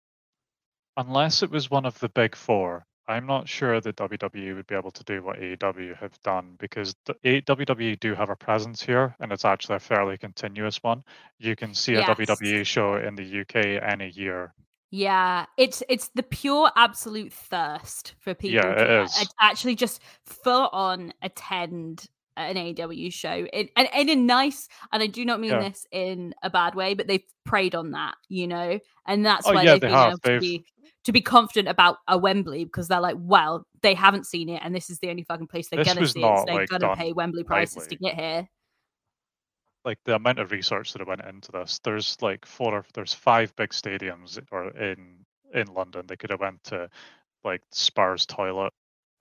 unless it was one of the big four, I'm not sure that WWE would be able to do what AEW have done because the A- WWE do have a presence here, and it's actually a fairly continuous one. You can see a Yes. WWE show in the UK any year. Yeah, it's it's the pure absolute thirst for people Yeah, to it a- is. actually just full on attend an AW show in, and, and in nice and I do not mean Yeah. this in a bad way, but they've preyed on that, you know, and that's Oh, why yeah, they've they been have. able to They've- be to be confident about a Wembley because they're like, well, they haven't seen it, and this is the only fucking place they're This gonna see it, so they're like, gonna pay Wembley prices to get here. like the amount of research that went into this there's like four or there's five big stadiums or in in london they could have went to like spurs toilet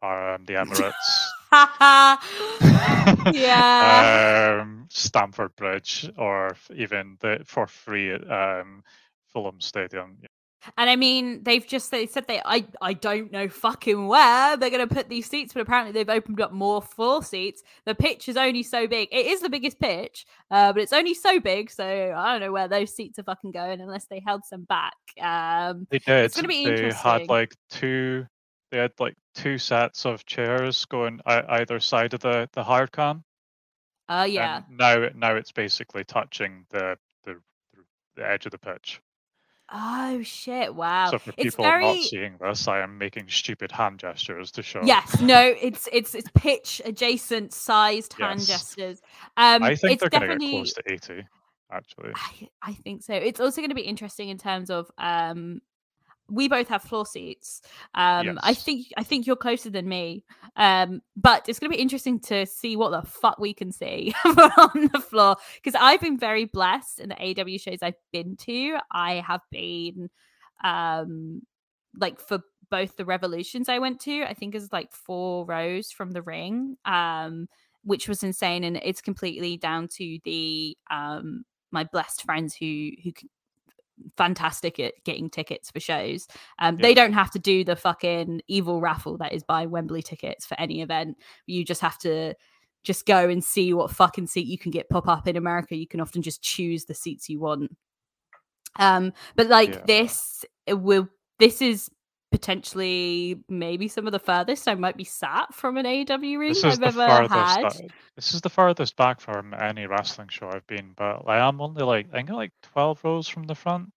um the emirates yeah. um stamford bridge or even the for free um fulham stadium And I mean, they've just they said they I I don't know fucking where they're gonna put these seats, but apparently they've opened up more floor seats. The pitch is only so big. It is the biggest pitch, uh, but it's only so big. So I don't know where those seats are fucking going unless they held some back. Um, they did It's gonna be they interesting. had like two they had like two sets of chairs going ei- either side of the the hard cam uh, yeah. And now, now it's basically touching the the, the edge of the pitch. Oh shit! Wow. so for it's people very not seeing this, I am making stupid hand gestures to show. yes. No. It's it's it's pitch adjacent sized hand gestures. Um, I think it's they're going to get close to eighty. Actually, I, I think so. It's also going to be interesting in terms of um we both have floor seats. Um I think I think you're closer than me. Um but it's going to be interesting to see what the fuck we can see on the floor because I've been very blessed in the AW shows I've been to. I have been um like for both the revolutions I went to, I think is like four rows from the ring. Um which was insane and it's completely down to the um my blessed friends who who fantastic at getting tickets for shows. Um they don't have to do the fucking evil raffle that is buy wembley tickets for any event. You just have to just go and see what fucking seat you can get pop up in america. You can often just choose the seats you want. Um but like Yeah. this it will this is potentially maybe some of the furthest i might be sat from an aw ring this is i've the ever had that- this is the farthest back from any wrestling show I've been, but I am only like I think like twelve rows from the front.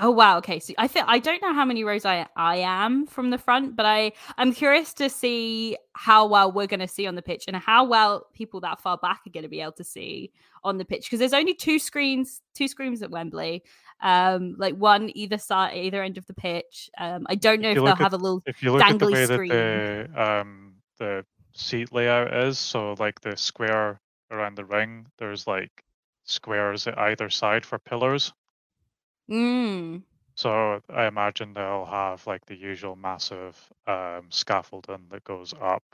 Oh wow, okay. So I think I don't know how many rows I I am from the front, but I I'm curious to see how well we're going to see on the pitch and how well people that far back are going to be able to see on the pitch because there's only two screens, two screens at Wembley. Um like one either side either end of the pitch. Um I don't know If if they'll at- have a little If you look at the way screen. that the um the seat layout is, so like the square around the ring, there's like squares at either side for pillars. Mm, So I imagine they'll have like the usual massive um, scaffolding that goes up.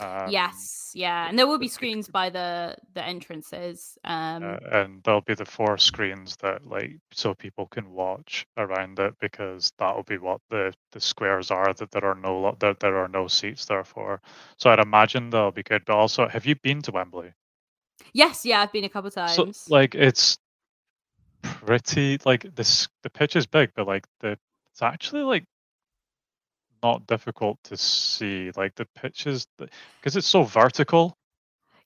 Um, yes, yeah. And there will be screens by the the entrances. Um uh, and there'll be the four screens that like so people can watch around it because that'll be what the the squares are that there are no that there are no seats there for. So I'd imagine they'll be good. But also, have you been to Wembley? yes, yeah, I've been a couple times. So like it's pretty like this the pitch is big, but like the it's actually like not difficult to see. Like the pitch is because it's so vertical.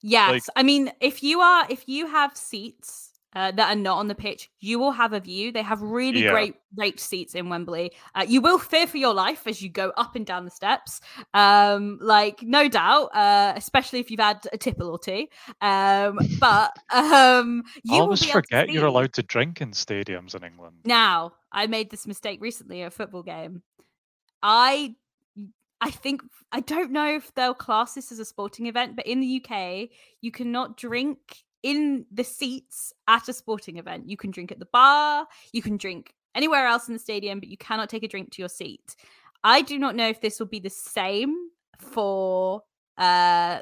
Yes, I mean, if you are, if you have seats uh, that are not on the pitch, you will have a view. They have really Yeah. great raked seats in Wembley. Uh, you will fear for your life as you go up and down the steps, um, like no doubt, uh, especially if you've had a tipple or two. Um, but um, you I will always forget you're allowed to drink in stadiums in England. Now, I made this mistake recently at a football game. I I think I don't know if they'll class this as a sporting event, but in the UK, you cannot drink in the seats at a sporting event. You can drink at the bar, you can drink anywhere else in the stadium, but you cannot take a drink to your seat. I do not know if this will be the same for uh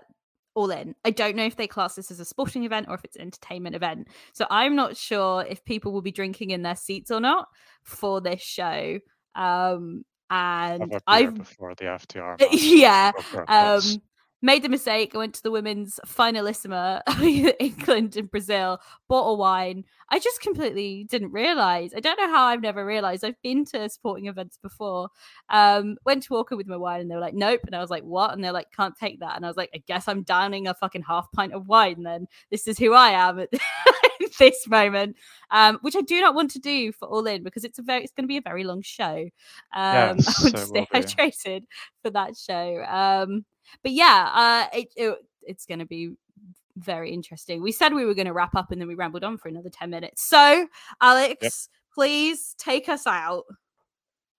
all in. I don't know if they class this as a sporting event or if it's an entertainment event. So I'm not sure if people will be drinking in their seats or not for this show. Um and I've before the FTR. yeah go for a um. Made the mistake i went to the women's finalissima england and brazil bought a wine. I just completely didn't realize i don't know how i've never realized i've been to sporting events before um went to walk in with my wine and they were like nope and i was like what? And they're like can't take that. And i was like i guess i'm downing a fucking half pint of wine then. This is who i am this moment um which i do not want to do for all in because it's a very it's going to be a very long show um Yes, i want to stay hydrated for that show um but yeah, uh, it, it it's going to be very interesting. We said we were going to wrap up, and then we rambled on for another ten minutes. So, Alex, please take us out.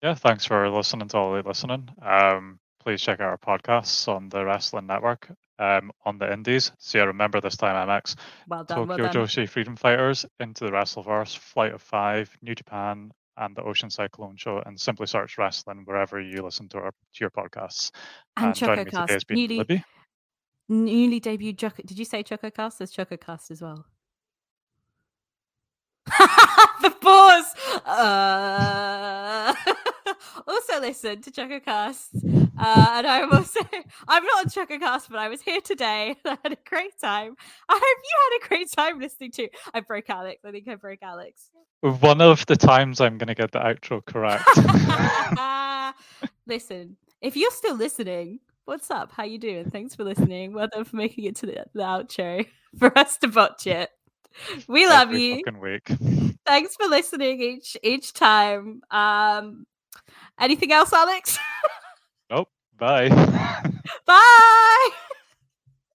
Yeah, thanks for listening to All Elite Listening. Um, please check out our podcasts on the Wrestling Network. Um, on the Indies. So yeah, remember this time MX, Well done, well Tokyo done. Joshi Freedom Fighters, Into the Wrestleverse, Flight of Five, New Japan, and the Ocean Cyclone Show, and simply search WrestleInn wherever you listen to our to your podcasts. And joining me today ChocoCast, has been newly Libby. newly debuted. Choco- Did you say ChocoCast? There's ChocoCast as well. the pause. Uh... also listen to ChocoCast. Uh, and I'm also I'm not on ChocoCast, but I was here today. I had a great time. I hope you had a great time listening to. I broke Alex. I think I broke Alex. One of the times I'm going to get the outro correct. Listen, if you're still listening, what's up? How you doing? Thanks for listening. Well done for making it to the, the outro for us to botch it. We love Every you. Thanks for listening each each time. Um, anything else, Alex? Nope. Bye. Bye.